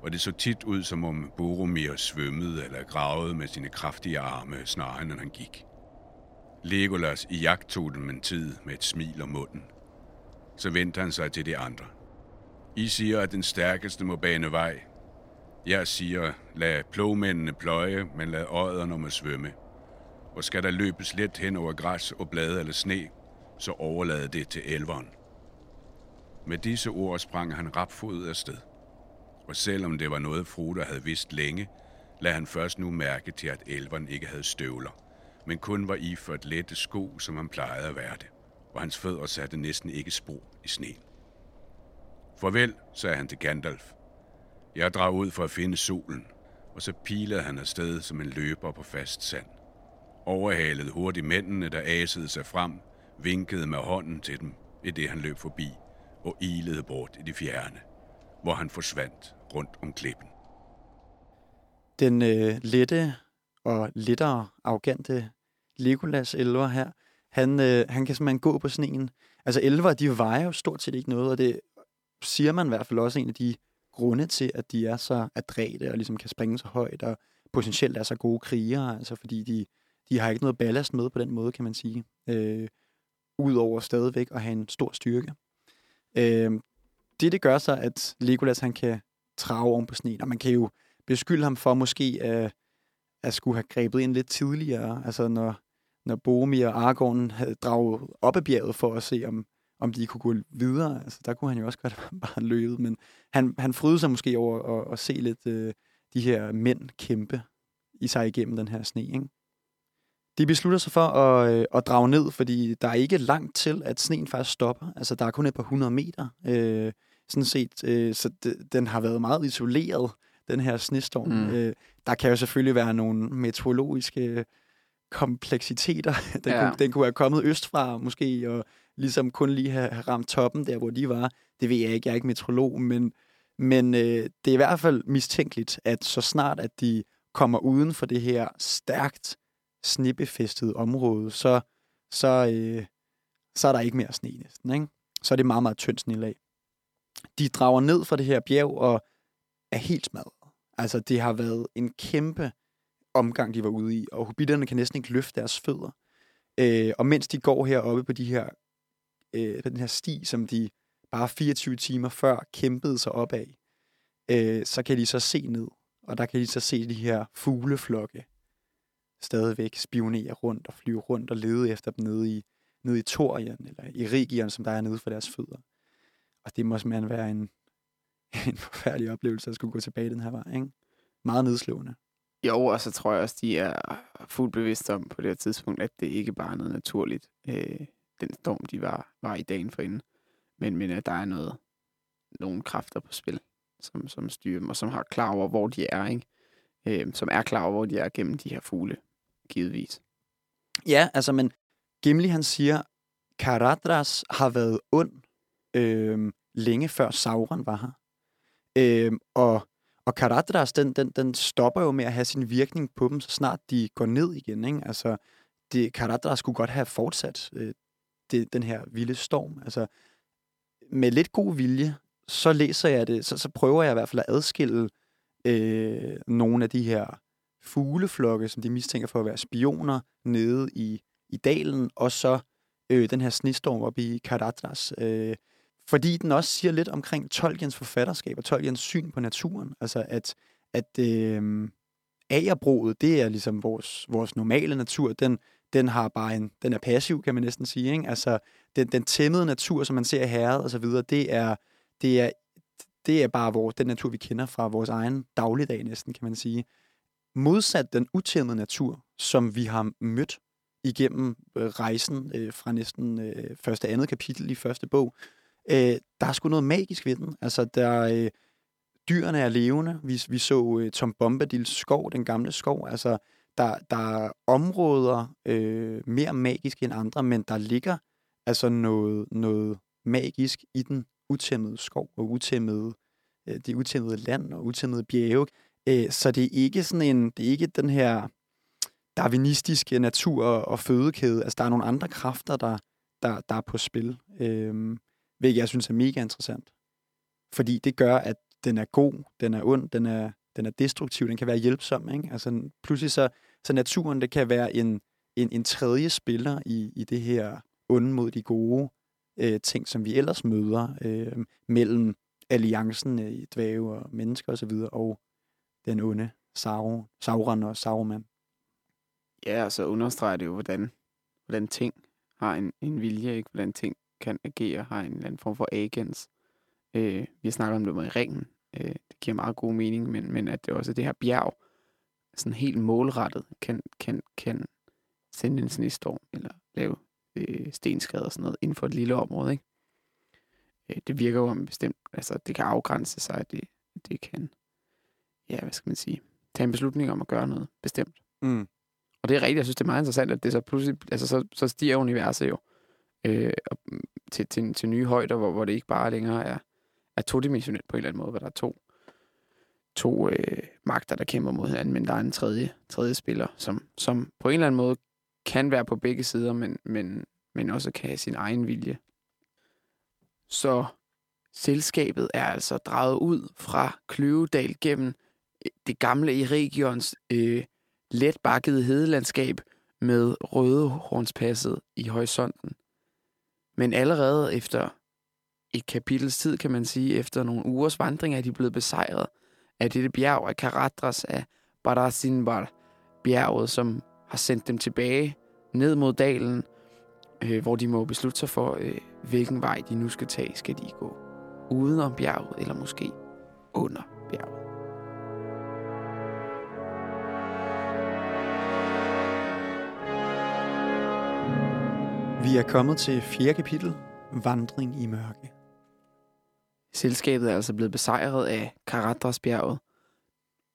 og det så tit ud, som om Boromir svømmede eller gravede med sine kraftige arme, snarere end han gik. Legolas i jagt tog dem en tid med et smil om munden. Så vendte han sig til de andre. I siger, at den stærkeste må bane vej. Jeg siger, lad plogmændene pløje, men lad ådderne må svømme. Og skal der løbes let hen over græs og blade eller sne, så overlad det til elveren. Med disse ord sprang han rapfodet afsted. Og selvom det var noget Froder havde vidst længe, lagde han først nu mærke til, at elveren ikke havde støvler, men kun var iført lette sko, som han plejede at være det, og hans fødder satte næsten ikke spor i sneen. Farvel, sagde han til Gandalf. Jeg drager ud for at finde solen, og så pilede han afsted som en løber på fast sand. Overhalede hurtigt mændene, der asede sig frem, vinkede med hånden til dem, i det han løb forbi, og ilede bort i det fjerne, hvor han forsvandt rundt om klippen. Den øh, lette og lettere arrogante Legolas elver her, han, øh, han kan simpelthen gå på sneen. Altså elver, de vejer jo stort set ikke noget, og det siger man i hvert fald også en af de grunde til, at de er så adræte og ligesom kan springe så højt og potentielt er så gode krigere, altså fordi de, de har ikke noget ballast med på den måde, kan man sige. Øh, Udover stadigvæk at have en stor styrke. Øh, det, det gør så, at Legolas han kan trage oven på sneen, og man kan jo beskylde ham for måske øh, at skulle have grebet ind lidt tidligere, altså når, når Boromir og Aragorn havde draget op ad bjerget for at se, om, om de kunne gå videre. Altså, der kunne han jo også godt bare løbet, men han, han frydede sig måske over at, at se lidt øh, de her mænd kæmpe i sig igennem den her sne. Ikke? De beslutter sig for at, øh, at drage ned, fordi der er ikke langt til, at sneen faktisk stopper. Altså, der er kun et par hundrede meter. Øh, sådan set, øh, så d- den har været meget isoleret, den her snestorm. Mm. Øh, der kan jo selvfølgelig være nogle meteorologiske kompleksiteter. Den, ja. kunne, den kunne have kommet østfra måske, og ligesom kun lige have, have ramt toppen der, hvor de var. Det ved jeg ikke, jeg er ikke meteorolog, men, men øh, det er i hvert fald mistænkeligt, at så snart at de kommer uden for det her stærkt snebefæstet område, så, så, øh, så er der ikke mere sne næsten. Ikke? Så er det meget, meget tyndt snelag. De drager ned fra det her bjerg og er helt smadret. Altså, det har været en kæmpe omgang, de var ude i, og hobitterne kan næsten ikke løfte deres fødder. Øh, og mens de går heroppe på de her, øh, på den her sti, som de bare 24 timer før kæmpede sig op af, øh, så kan de så se ned, og der kan de så se de her fugleflokke stadigvæk spionere rundt og flyve rundt og lede efter dem nede i, nede i Torien, eller i Rigion, som der er nede for deres fødder. Og det må simpelthen være en, en forfærdelig oplevelse at skulle gå tilbage den her vej. Ikke? Meget nedslående. Jo, og så tror jeg også, de er fuldt bevidste om på det her tidspunkt, at det ikke bare er noget naturligt, øh, den storm, de var, var i dagen forinden. Men, men at der er noget, nogle kræfter på spil, som, som styrer dem, og som har klar over, hvor de er, ikke? Øh, som er klar over, hvor de er gennem de her fugle, givetvis. Ja, altså, men Gimli han siger, Karadras har været ond øh, længe før Sauron var her. Øh, og og Karadras, den, den, den stopper jo med at have sin virkning på dem, så snart de går ned igen. Ikke? Altså, det, Karadras skulle godt have fortsat øh, det, den her vilde storm. Altså, med lidt god vilje, så læser jeg det, så, så prøver jeg i hvert fald at adskille øh, nogle af de her fugleflokke, som de mistænker for at være spioner nede i, i dalen, og så øh, den her snestorm op i Karadras. Øh, fordi den også siger lidt omkring Tolkiens forfatterskab og Tolkiens syn på naturen. Altså at, at øh, agerbruget, det er ligesom vores, vores normale natur. Den, den har bare en, den er passiv, kan man næsten sige. Ikke? Altså den, den tæmmede natur, som man ser i herret og så videre, det er, det er, det er bare vores, den natur, vi kender fra vores egen dagligdag næsten, kan man sige. Modsat den utæmmede natur, som vi har mødt igennem øh, rejsen øh, fra næsten øh, første andet kapitel i første bog, Øh, der er sgu noget magisk ved den. Altså, der, øh, dyrene er levende. Vi, vi så øh, Tom Bombadils skov, den gamle skov. Altså, der, der er områder øh, mere magiske end andre, men der ligger altså noget, noget magisk i den utæmmede skov og utæmmede, øh, det utæmmede land og utæmmede bjerge. Øh, så det er ikke sådan en, det er ikke den her darwinistiske natur og fødekæde. Altså, der er nogle andre kræfter, der, der, der er på spil. Øh, hvilket jeg synes er mega interessant. Fordi det gør, at den er god, den er ond, den er, den er destruktiv, den kan være hjælpsom. Ikke? Altså, pludselig så, så naturen, det kan være en, en, en tredje spiller i, i det her onde mod de gode øh, ting, som vi ellers møder øh, mellem alliancen øh, i dvæve og mennesker osv., og, den onde Sauron, Sauron og Sauron. Ja, og så understreger det jo, hvordan, hvordan ting har en, en vilje, ikke? hvordan ting kan agere, har en eller anden form for agens. Øh, vi har snakket om det med ringen. Øh, det giver meget god mening, men, men at det også er det her bjerg, sådan helt målrettet, kan, kan, kan sende en snestorm, eller lave øh, stenskader og sådan noget, inden for et lille område. Ikke? Øh, det virker jo om bestemt, altså det kan afgrænse sig, at det, det kan, ja, hvad skal man sige, tage en beslutning om at gøre noget bestemt. Mm. Og det er rigtigt, jeg synes, det er meget interessant, at det så pludselig, altså så, så stiger universet jo øh, til, til, til nye højder, hvor, hvor det ikke bare længere er, er todimensionelt på en eller anden måde, hvor der er to, to øh, magter, der kæmper mod hinanden, men der er en tredje, tredje spiller, som, som på en eller anden måde kan være på begge sider, men, men, men også kan have sin egen vilje. Så selskabet er altså draget ud fra Kløvedal gennem det gamle i øh, let bakkede hedelandskab med Rødehornspasset i horisonten. Men allerede efter et kapitels tid, kan man sige, efter nogle ugers vandring, er de blevet besejret af dette bjerg af Karatras af Barasinbar, bjerget, som har sendt dem tilbage ned mod dalen, øh, hvor de må beslutte sig for, øh, hvilken vej de nu skal tage. Skal de gå uden om bjerget, eller måske under Vi er kommet til fjerde kapitel, Vandring i mørke. Selskabet er altså blevet besejret af Karadrasbjerget,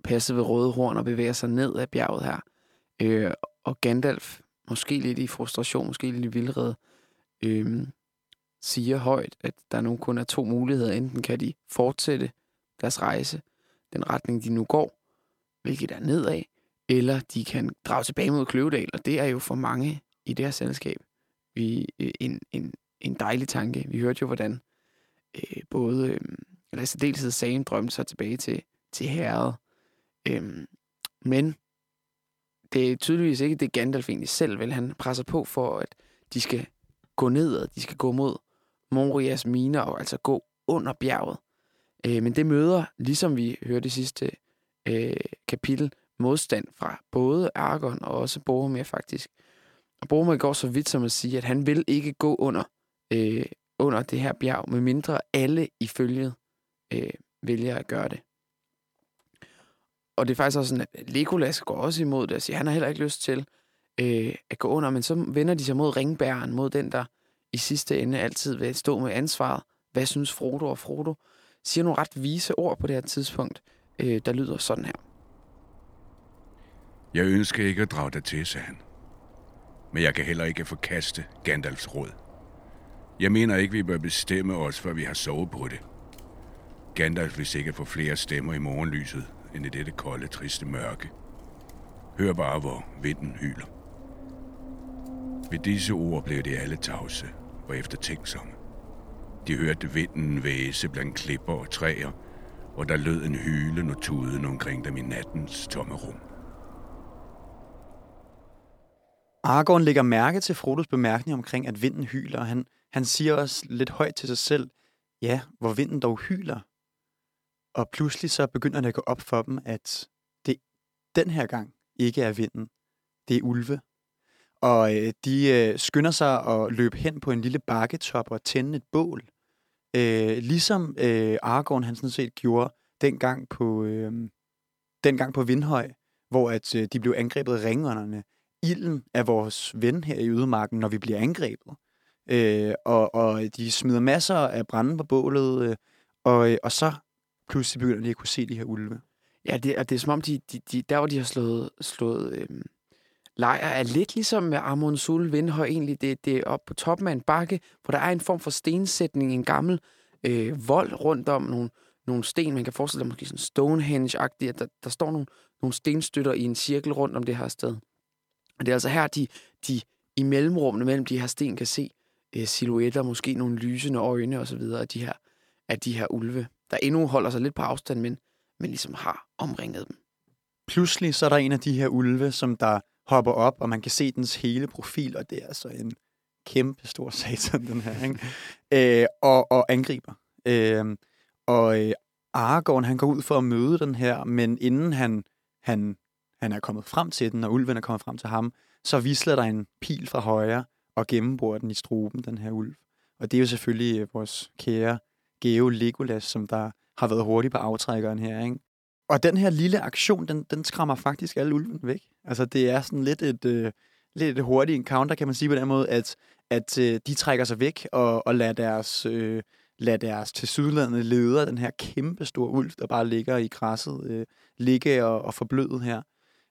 passet ved Røde Horn og bevæger sig ned ad bjerget her. Øh, og Gandalf, måske lidt i frustration, måske lidt i vildred, øh, siger højt, at der nu kun er to muligheder. Enten kan de fortsætte deres rejse, den retning de nu går, hvilket er nedad, eller de kan drage tilbage mod Kløvedal, og det er jo for mange i det her selskab vi, øh, en, en, en dejlig tanke. Vi hørte jo, hvordan øh, både, øh, eller i særdeleshed sagen drømte sig tilbage til, til herret. Øh, men det er tydeligvis ikke det, Gandalf egentlig selv vil. Han presser på for, at de skal gå nedad, de skal gå mod Morias miner og altså gå under bjerget. Øh, men det møder, ligesom vi hørte i sidste øh, kapitel, modstand fra både Argon og også Boromir faktisk. Og Boromir går så vidt som at sige, at han vil ikke gå under, øh, under det her bjerg, medmindre alle i følget øh, vælger at gøre det. Og det er faktisk også sådan, at Legolas går også imod det og siger, at han har heller ikke lyst til øh, at gå under, men så vender de sig mod ringbæren, mod den, der i sidste ende altid vil stå med ansvaret. Hvad synes Frodo? Og Frodo siger nogle ret vise ord på det her tidspunkt, øh, der lyder sådan her. Jeg ønsker ikke at drage dig til, sagde han. Men jeg kan heller ikke forkaste Gandalfs råd. Jeg mener ikke, vi bør bestemme os, før vi har sovet på det. Gandalf vil sikkert få flere stemmer i morgenlyset, end i dette kolde, triste mørke. Hør bare, hvor vinden hyler. Ved disse ord blev de alle tavse og eftertænksomme. De hørte vinden væse blandt klipper og træer, og der lød en hylen og tuden omkring dem i nattens tomme rum. Aragorn lægger mærke til Frodos bemærkning omkring, at vinden hyler, og han, han siger også lidt højt til sig selv, ja, hvor vinden dog hyler. Og pludselig så begynder det at gå op for dem, at det den her gang ikke er vinden, det er ulve. Og øh, de øh, skynder sig at løbe hen på en lille bakketop og tænde et bål. Øh, ligesom øh, Aragorn han sådan set gjorde dengang på, øh, dengang på Vindhøj, hvor at øh, de blev angrebet af ringånderne ilden er vores ven her i ydermarken, når vi bliver angrebet. Øh, og, og de smider masser af brænde på bålet, øh, og, øh, og så pludselig begynder de at kunne se de her ulve. Ja, det, og det er som om, de, de, de, der hvor de har slået, slået øh, lejr, er lidt ligesom med Amon Sul Vindhøj egentlig. Det, det er oppe på toppen af en bakke, hvor der er en form for stensætning, en gammel øh, vold rundt om nogle, nogle sten. Man kan forestille sig måske sådan Stonehenge-agtigt, at der, der står nogle, nogle stenstøtter i en cirkel rundt om det her sted. Og det er altså her, de, de i mellemrummene mellem de her sten kan se øh, silhuetter, måske nogle lysende øjne osv. af de her, af de her ulve, der endnu holder sig lidt på afstand, men, men ligesom har omringet dem. Pludselig så er der en af de her ulve, som der hopper op, og man kan se dens hele profil, og det er altså en kæmpe stor satan, den her, ikke? øh, og, og angriber. Øh, og øh, Aragorn, han går ud for at møde den her, men inden han, han, han er kommet frem til den, og ulven er kommet frem til ham, så visler der en pil fra højre og gennemborer den i struben, den her ulv. Og det er jo selvfølgelig øh, vores kære Geo Legolas, som der har været hurtig på aftrækkeren her, ikke? Og den her lille aktion, den, den skræmmer faktisk alle ulven væk. Altså, det er sådan lidt et, øh, lidt et hurtigt encounter, kan man sige på den måde, at, at øh, de trækker sig væk og, og lader deres, øh, lader deres tilsyneladende leder, den her kæmpe store ulv, der bare ligger i græsset, øh, ligge og, og forbløde her.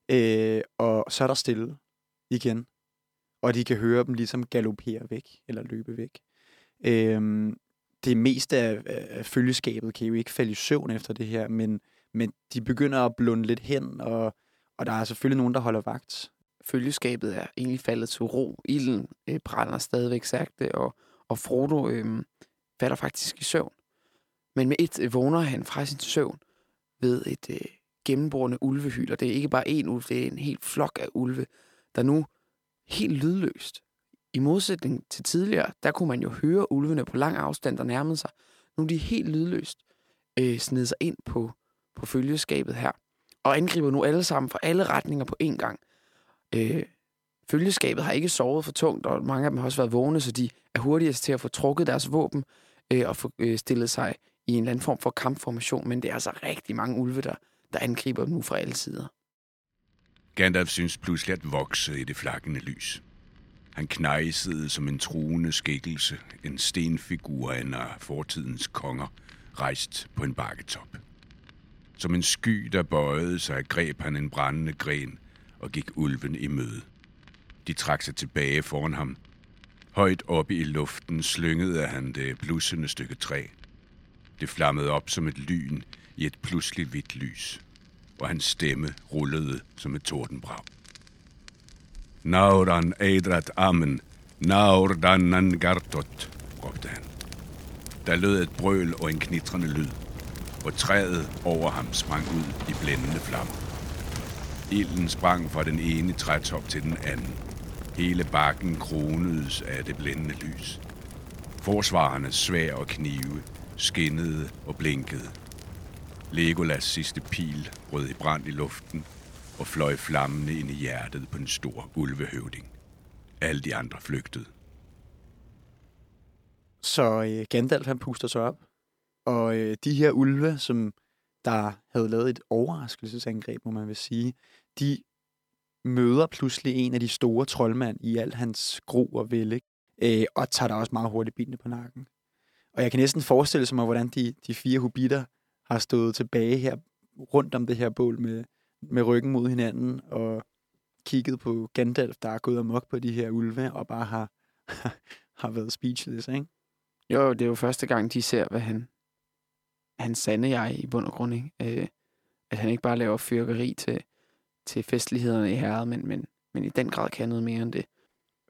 Øh, og så er der stille igen. Og de kan høre dem ligesom galopere væk, eller løbe væk. Øh, det meste af, af følgeskabet kan jo ikke falde i søvn efter det her, men, men de begynder at blunde lidt hen, og, og der er selvfølgelig nogen, der holder vagt. Følgeskabet er egentlig faldet til ro. Ilden øh, brænder stadigvæk sagte, øh, og, og Frodo øh, falder faktisk i søvn. Men med et øh, vågner han fra sin søvn ved et øh, gennemborende ulvehyl, det er ikke bare én ulv, det er en helt flok af ulve, der nu helt lydløst i modsætning til tidligere, der kunne man jo høre ulvene på lang afstand, der nærmede sig. Nu er de helt lydløst øh, snedet sig ind på, på følgeskabet her, og angriber nu alle sammen fra alle retninger på én gang. Øh, følgeskabet har ikke sovet for tungt, og mange af dem har også været vågne, så de er hurtigst til at få trukket deres våben øh, og få øh, stillet sig i en eller anden form for kampformation, men det er altså rigtig mange ulve, der, der angriber dem nu fra alle sider. Gandalf synes pludselig at vokse i det flakkende lys. Han knejsede som en truende skikkelse, en stenfigur af en fortidens konger, rejst på en bakketop. Som en sky, der bøjede sig, greb han en brændende gren og gik ulven i møde. De trak sig tilbage foran ham. Højt oppe i luften slyngede han det blussende stykke træ. Det flammede op som et lyn i et pludseligt hvidt lys, og hans stemme rullede som et tordenbrag. Nauran eidrat amen, naurdanan gartot, råbte han. Der lød et brøl og en knitrende lyd, og træet over ham sprang ud i blændende flammer. Ilden sprang fra den ene trætop til den anden. Hele bakken kronedes af det blændende lys. Forsvarernes svær og knive skinnede og blinkede. Legolas sidste pil brød i brand i luften, og fløj flammende ind i hjertet på en stor ulvehøvding. Alle de andre flygtede. Så øh, Gandalf han puster sig op, og øh, de her ulve, som der havde lavet et overraskelsesangreb, må man vil sige, de møder pludselig en af de store troldmænd i al hans gro og vælge, øh, og tager der også meget hurtigt benene på nakken. Og jeg kan næsten forestille mig, hvordan de, de fire hobitter har stået tilbage her rundt om det her bål med, med ryggen mod hinanden og kigget på Gandalf, der er gået amok på de her ulve og bare har, har været speechless, ikke? Jo, det er jo første gang, de ser, hvad han, hans sande jeg i bund og grund, ikke? Øh, at han ikke bare laver fyrkeri til, til festlighederne i herret, men, men, men i den grad kan noget mere end det.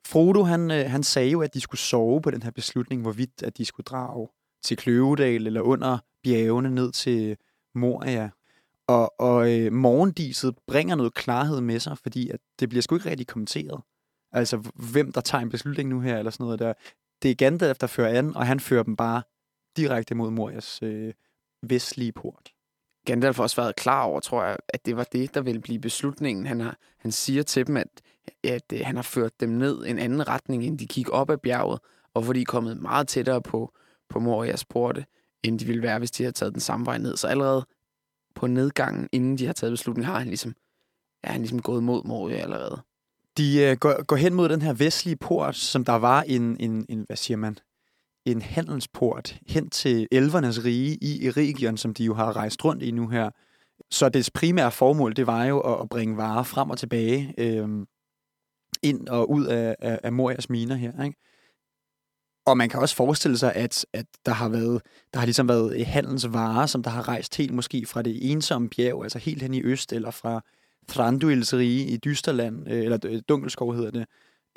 Frodo, han, øh, han sagde jo, at de skulle sove på den her beslutning, hvorvidt at de skulle drage til Kløvedal eller under bjergene ned til Moria. Og, og øh, morgendiset bringer noget klarhed med sig, fordi at det bliver sgu ikke rigtig kommenteret. Altså, hvem der tager en beslutning nu her, eller sådan noget der. Det er Gandalf, der fører an, og han fører dem bare direkte mod Morias øh, vestlige port. Gandalf har også været klar over, tror jeg, at det var det, der ville blive beslutningen. Han, har, han siger til dem, at, at øh, han har ført dem ned en anden retning, end de kigger op ad bjerget, og fordi de er kommet meget tættere på, på Morias porte, end de ville være, hvis de havde taget den samme vej ned. Så allerede på nedgangen, inden de har taget beslutningen, har han ligesom, er han ligesom gået mod Moria allerede. De øh, går, går hen mod den her vestlige port, som der var en, en, en hvad siger man, en handelsport hen til elvernes rige i Erigion, som de jo har rejst rundt i nu her. Så dets primære formål, det var jo at, at bringe varer frem og tilbage øh, ind og ud af, af, af Morias miner her. Ikke? Og man kan også forestille sig, at, at der har været, der har ligesom været handels varer, som der har rejst helt måske fra det ensomme bjerg, altså helt hen i øst, eller fra Thranduils rige i Dysterland, øh, eller øh, Dunkelskov hedder det,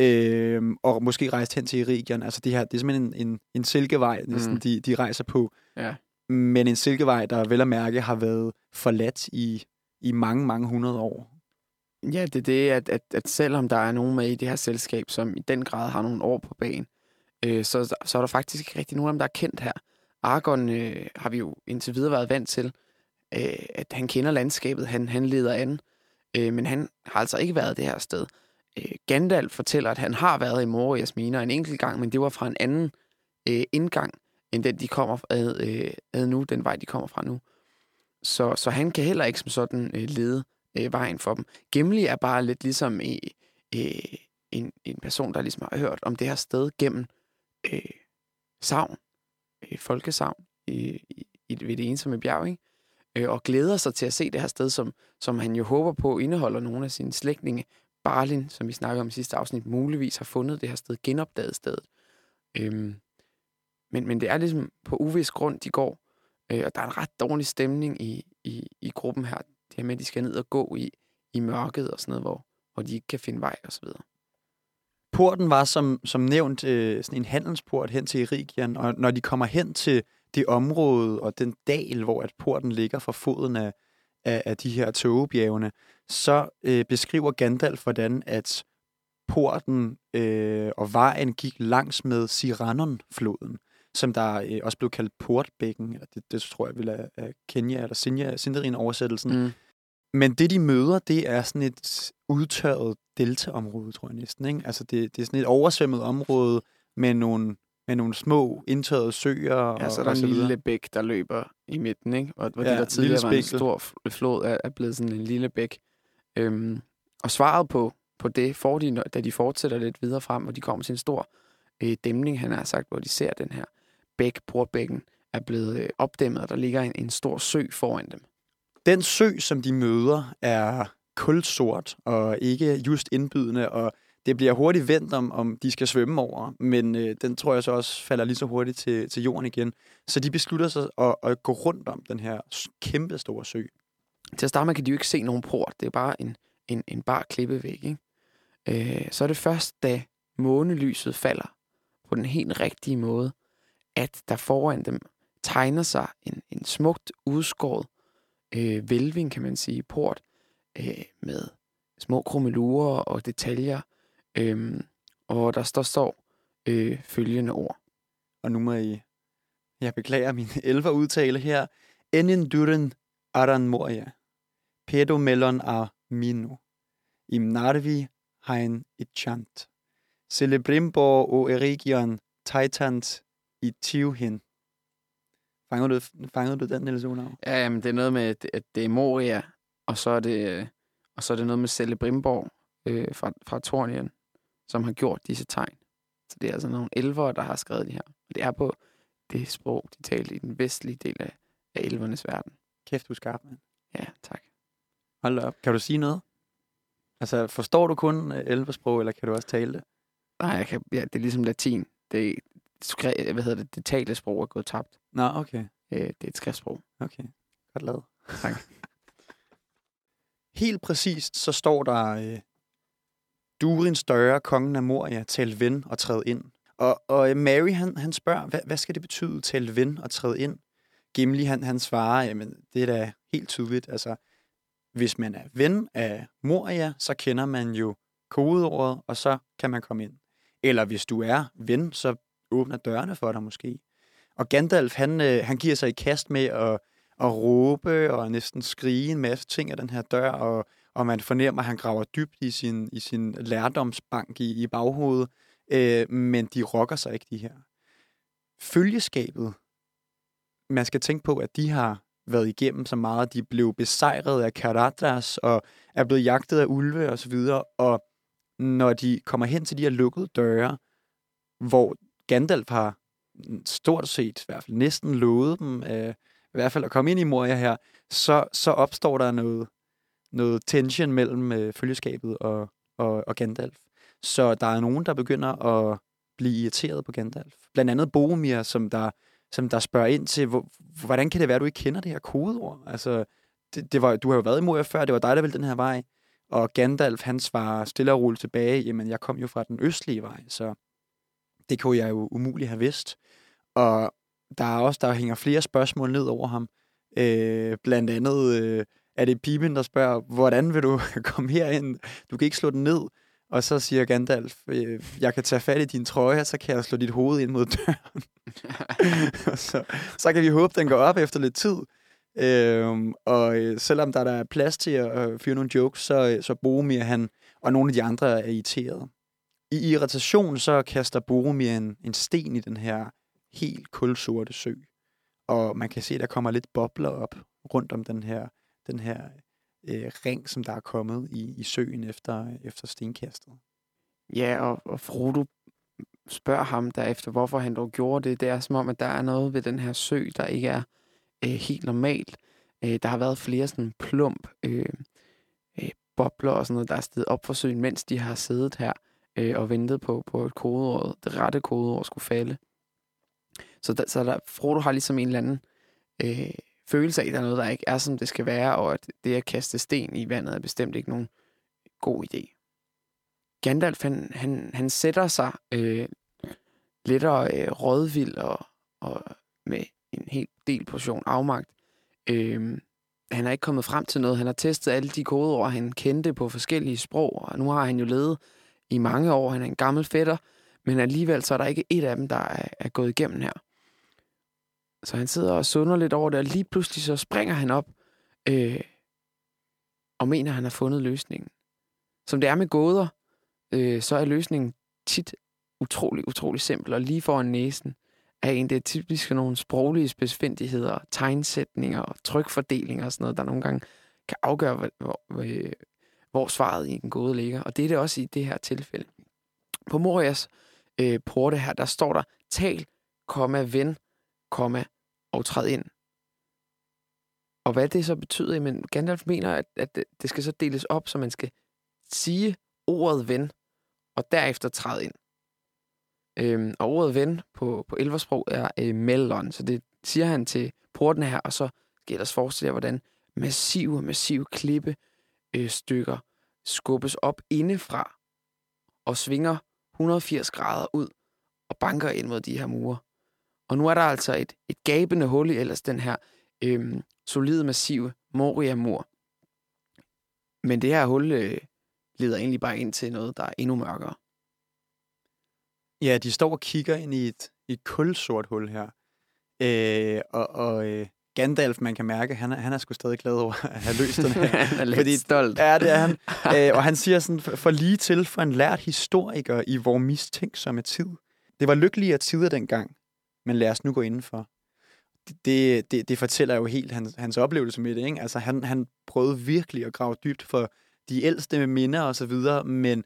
øh, og måske rejst hen til Irigion. Altså det her, det er simpelthen en, en, en silkevej, næsten, mm. de, de rejser på. Ja. Men en silkevej, der vel at mærke har været forladt i, i mange, mange hundrede år. Ja, det er det, at, at, at selvom der er nogen med i det her selskab, som i den grad har nogle år på banen, øh, så, så er der faktisk ikke rigtig nogen af dem, der er kendt her. Argon øh, har vi jo indtil videre været vant til, øh, at han kender landskabet, han, han leder an. Øh, men han har altså ikke været det her sted. Øh, Gandalf fortæller, at han har været i Morias miner en enkelt gang, men det var fra en anden øh, indgang, end den, de kommer ad, øh, ad nu, den vej, de kommer fra nu. Så, så han kan heller ikke som sådan øh, lede øh, vejen for dem. Gimli er bare lidt ligesom øh, øh, en, en person, der ligesom har hørt om det her sted gennem øh, savn, øh, folkesavn i, i, ved det ensomme bjerg, ikke? Øh, og glæder sig til at se det her sted, som, som han jo håber på indeholder nogle af sine slægtninge. Barlin, som vi snakkede om i sidste afsnit, muligvis har fundet det her sted, genopdaget stedet. Øhm, men, men det er ligesom på uvis grund, de går. Øh, og der er en ret dårlig stemning i, i, i gruppen her. Det her med, at de skal ned og gå i, i mørket og sådan noget, hvor, hvor de ikke kan finde vej og så videre. Porten var som, som nævnt øh, sådan en handelsport hen til Irigian, og når de kommer hen til det område og den dal, hvor at porten ligger fra foden af, af, af de her tågebjergene, så øh, beskriver Gandalf, hvordan at porten øh, og vejen gik langs med Siranon-floden, som der øh, også blev kaldt portbækken. Det, det tror jeg vil af Kenya eller Sinja, Sindarin-oversættelsen. Mm. Men det, de møder, det er sådan et udtørret deltaområde, tror jeg næsten. Ikke? Altså, det, det er sådan et oversvømmet område med nogle, med nogle små indtørrede søer. Ja, så er der og en lille bæk, der løber i midten, ikke? Og hvor ja, det, der tidligere var en stor flod, er, er blevet sådan en lille bæk. Øhm, og svaret på, på det får de, da de fortsætter lidt videre frem, og de kommer til en stor øh, dæmning, han har sagt, hvor de ser den her bæk, portbækken, er blevet øh, opdæmmet, og der ligger en, en stor sø foran dem. Den sø, som de møder, er kulsort og ikke just indbydende, og det bliver hurtigt vendt om, om de skal svømme over, men øh, den tror jeg så også falder lige så hurtigt til, til jorden igen. Så de beslutter sig at, at gå rundt om den her kæmpe store sø. Til at starte med kan de jo ikke se nogen port. Det er bare en, en, en bar klippevæg. Ikke? Øh, så er det først, da månelyset falder på den helt rigtige måde, at der foran dem tegner sig en, en smukt udskåret øh, velving, kan man sige, port øh, med små krummelurer og detaljer. Øh, og der står, står øh, følgende ord. Og nu må I... Jeg beklager min elver udtale her. Enin duren aran moria. Pedo melon a minu. Im narvi hein chant. Celebrimbo o erigion titans i tivhin. Fanger du, fangede du den, Niels Olav? Ja, jamen, det er noget med, at det er Moria, og så er det, og så er det noget med Selle Brimborg øh, fra, fra Tornien, som har gjort disse tegn. Så det er altså nogle elvere, der har skrevet det her. Og det er på det sprog, de talte i den vestlige del af, af elvernes verden. Kæft, du er skarp, mand. Ja, tak. Hold op. Kan du sige noget? Altså, forstår du kun øh, elversprog, eller kan du også tale det? Nej, jeg kan, ja, det er ligesom latin. Det, skre, hvad hedder det, det talte sprog er gået tabt. Nå, okay. Øh, det er et skriftsprog. Okay, godt lavet. Tak. Helt præcist, så står der, øh, Durin større, kongen af Moria, tal ven og træd ind. Og, og Mary, han, han spørger, hvad, hvad skal det betyde, tal ven og træd ind? Gimli, han, han svarer, jamen, det er da helt tydeligt. Altså, hvis man er ven af Moria, så kender man jo kodeordet, og så kan man komme ind. Eller hvis du er ven, så åbner dørene for dig måske. Og Gandalf, han, øh, han giver sig i kast med at, at råbe og næsten skrige en masse ting af den her dør, og, og man fornemmer, at han graver dybt i sin, i sin lærdomsbank i, i baghovedet, øh, men de rokker sig ikke, de her. Følgeskabet, man skal tænke på, at de har været igennem så meget. De blev besejret af Karadras og er blevet jagtet af ulve og så videre. Og når de kommer hen til de her lukkede døre, hvor Gandalf har stort set, i hvert fald næsten lovet dem, øh, i hvert fald at komme ind i Moria her, så, så opstår der noget, noget tension mellem øh, følgeskabet og, og, og Gandalf. Så der er nogen, der begynder at blive irriteret på Gandalf. Blandt andet Boromir, som der, som der spørger ind til, hvor, hvordan kan det være, at du ikke kender det her kodeord? Altså, det, det var, du har jo været i Moria før, det var dig, der ville den her vej. Og Gandalf, han svarer stille og roligt tilbage, jamen jeg kom jo fra den østlige vej, så det kunne jeg jo umuligt have vidst. Og der er også, der hænger flere spørgsmål ned over ham. Øh, blandt andet øh, er det Piben, der spørger, hvordan vil du komme herind? Du kan ikke slå den ned. Og så siger Gandalf, øh, jeg kan tage fat i din trøje, så kan jeg slå dit hoved ind mod døren. så, så kan vi håbe, den går op efter lidt tid. Øhm, og øh, selvom der, der er plads til at øh, fyre nogle jokes, så, øh, så Boromir han, og nogle af de andre er irriteret. I irritation så kaster Boromir en, en sten i den her helt kulsorte sø. Og man kan se, der kommer lidt bobler op rundt om den her, den her øh, ring, som der er kommet i, i søen efter, efter stenkastet. Ja, og, og Frodo spørger ham derefter, hvorfor han dog gjorde det. Det er som om, at der er noget ved den her sø, der ikke er øh, helt normalt. Øh, der har været flere sådan plump øh, øh, bobler og sådan noget, der er stedet op for søen, mens de har siddet her øh, og ventet på, på et kodeord, det rette kodeord skulle falde. Så, der, så der, Frodo har ligesom en eller anden øh, følelse af, at der er noget, der ikke er, som det skal være, og at det at kaste sten i vandet er bestemt ikke nogen god idé. Gandalf, han, han, han sætter sig øh, lettere øh, rådvild og, og med en helt del portion afmagt. Øh, han er ikke kommet frem til noget. Han har testet alle de kodeord, han kendte på forskellige sprog, og nu har han jo levet i mange år. Han er en gammel fætter, men alligevel så er der ikke et af dem, der er, er gået igennem her. Så han sidder og sunder lidt over det, og lige pludselig så springer han op øh, og mener, at han har fundet løsningen. Som det er med gåder, øh, så er løsningen tit utrolig, utrolig simpel, og lige foran næsen er en, det er typisk nogle sproglige specifindigheder, tegnsætninger og trykfordelinger og sådan noget, der nogle gange kan afgøre, hvor, hvor, hvor svaret i en gåde ligger. Og det er det også i det her tilfælde. På Morias øh, porte her, der står der, tal, komma, ven, komma, og træd ind. Og hvad det så betyder, men Gandalf mener, at, at det skal så deles op, så man skal sige ordet ven, og derefter træde ind. Øhm, og ordet ven på, på elversprog er øh, mellon, så det siger han til porten her, og så skal ellers forestille jer, hvordan massive, massive klippe øh, stykker skubbes op indefra og svinger 180 grader ud og banker ind mod de her mure. Og nu er der altså et, et gabende hul i ellers den her øhm, solide, massive Moria-mur. Men det her hul øh, leder egentlig bare ind til noget, der er endnu mørkere. Ja, de står og kigger ind i et, et kulsort hul her. Øh, og og øh, Gandalf, man kan mærke, han er, han er sgu stadig glad over at have løst den her. han er lidt fordi, stolt. Ja, det er han. øh, og han siger sådan, for, lige til for en lært historiker i vores mistænksomme tid. Det var lykkeligere tider dengang, men lad os nu gå indenfor. Det, det, det fortæller jo helt hans, hans oplevelse med det. Ikke? Altså, han, han prøvede virkelig at grave dybt for de ældste minder og så videre, men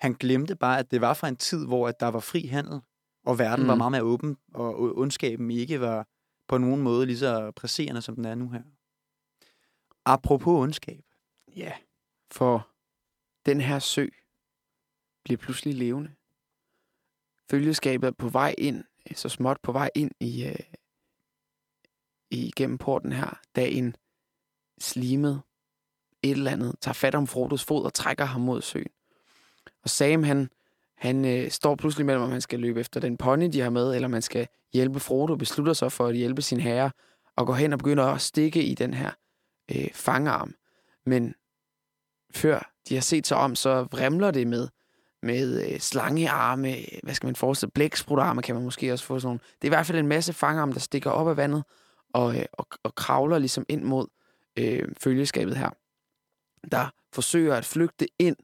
han glemte bare, at det var fra en tid, hvor at der var fri handel, og verden mm. var meget mere åben, og ondskaben ikke var på nogen måde lige så presserende, som den er nu her. Apropos ondskab. Ja, for den her sø bliver pludselig levende. Følgeskabet er på vej ind Øh, så småt på vej ind i, øh, igennem porten her, da en slimet et eller andet tager fat om Frodos fod og trækker ham mod søen. Og Sam, han, han øh, står pludselig mellem, om han skal løbe efter den pony, de har med, eller man skal hjælpe Frodo, beslutter sig for at hjælpe sin herre, og går hen og begynder at stikke i den her øh, fangarm. Men før de har set sig om, så vrimler det med med øh, slangearme, hvad skal man forestille, blæksprutarme kan man måske også få sådan nogle. Det er i hvert fald en masse fangarme, der stikker op af vandet og, øh, og, og kravler ligesom ind mod øh, følgeskabet her. Der forsøger at flygte ind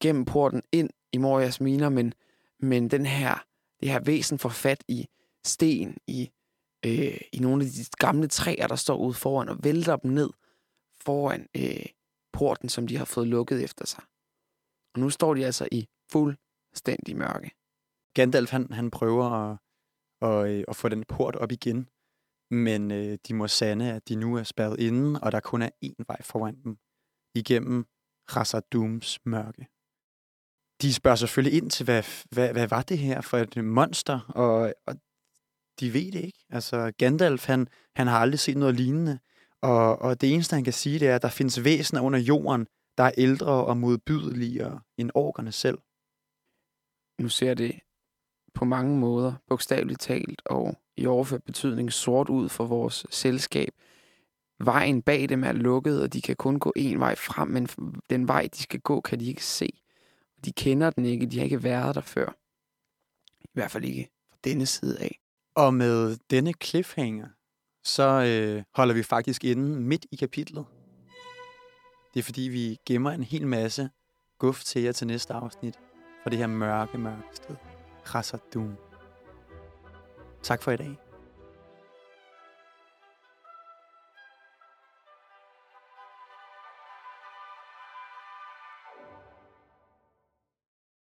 gennem porten, ind i Morias miner, men, men den her, det her væsen får fat i sten, i, øh, i nogle af de gamle træer, der står ude foran, og vælter dem ned foran øh, porten, som de har fået lukket efter sig. Og nu står de altså i fuldstændig mørke. Gandalf, han, han prøver at, at, øh, at få den port op igen, men øh, de må sande, at de nu er spærret inde, og der kun er én vej foran dem, igennem Khazad-dûms mørke. De spørger selvfølgelig ind til, hvad, hvad, hvad var det her for et monster, og, og de ved det ikke. Altså, Gandalf, han, han har aldrig set noget lignende, og, og det eneste, han kan sige, det er, at der findes væsener under jorden, der er ældre og modbydeligere end orkerne selv nu ser det på mange måder, bogstaveligt talt og i overført betydning, sort ud for vores selskab. Vejen bag dem er lukket, og de kan kun gå en vej frem, men den vej, de skal gå, kan de ikke se. De kender den ikke, de har ikke været der før. I hvert fald ikke fra denne side af. Og med denne cliffhanger, så øh, holder vi faktisk inde midt i kapitlet. Det er fordi, vi gemmer en hel masse guf til jer til næste afsnit fra det her mørke, mørke sted. Krasser Doom. Tak for i dag.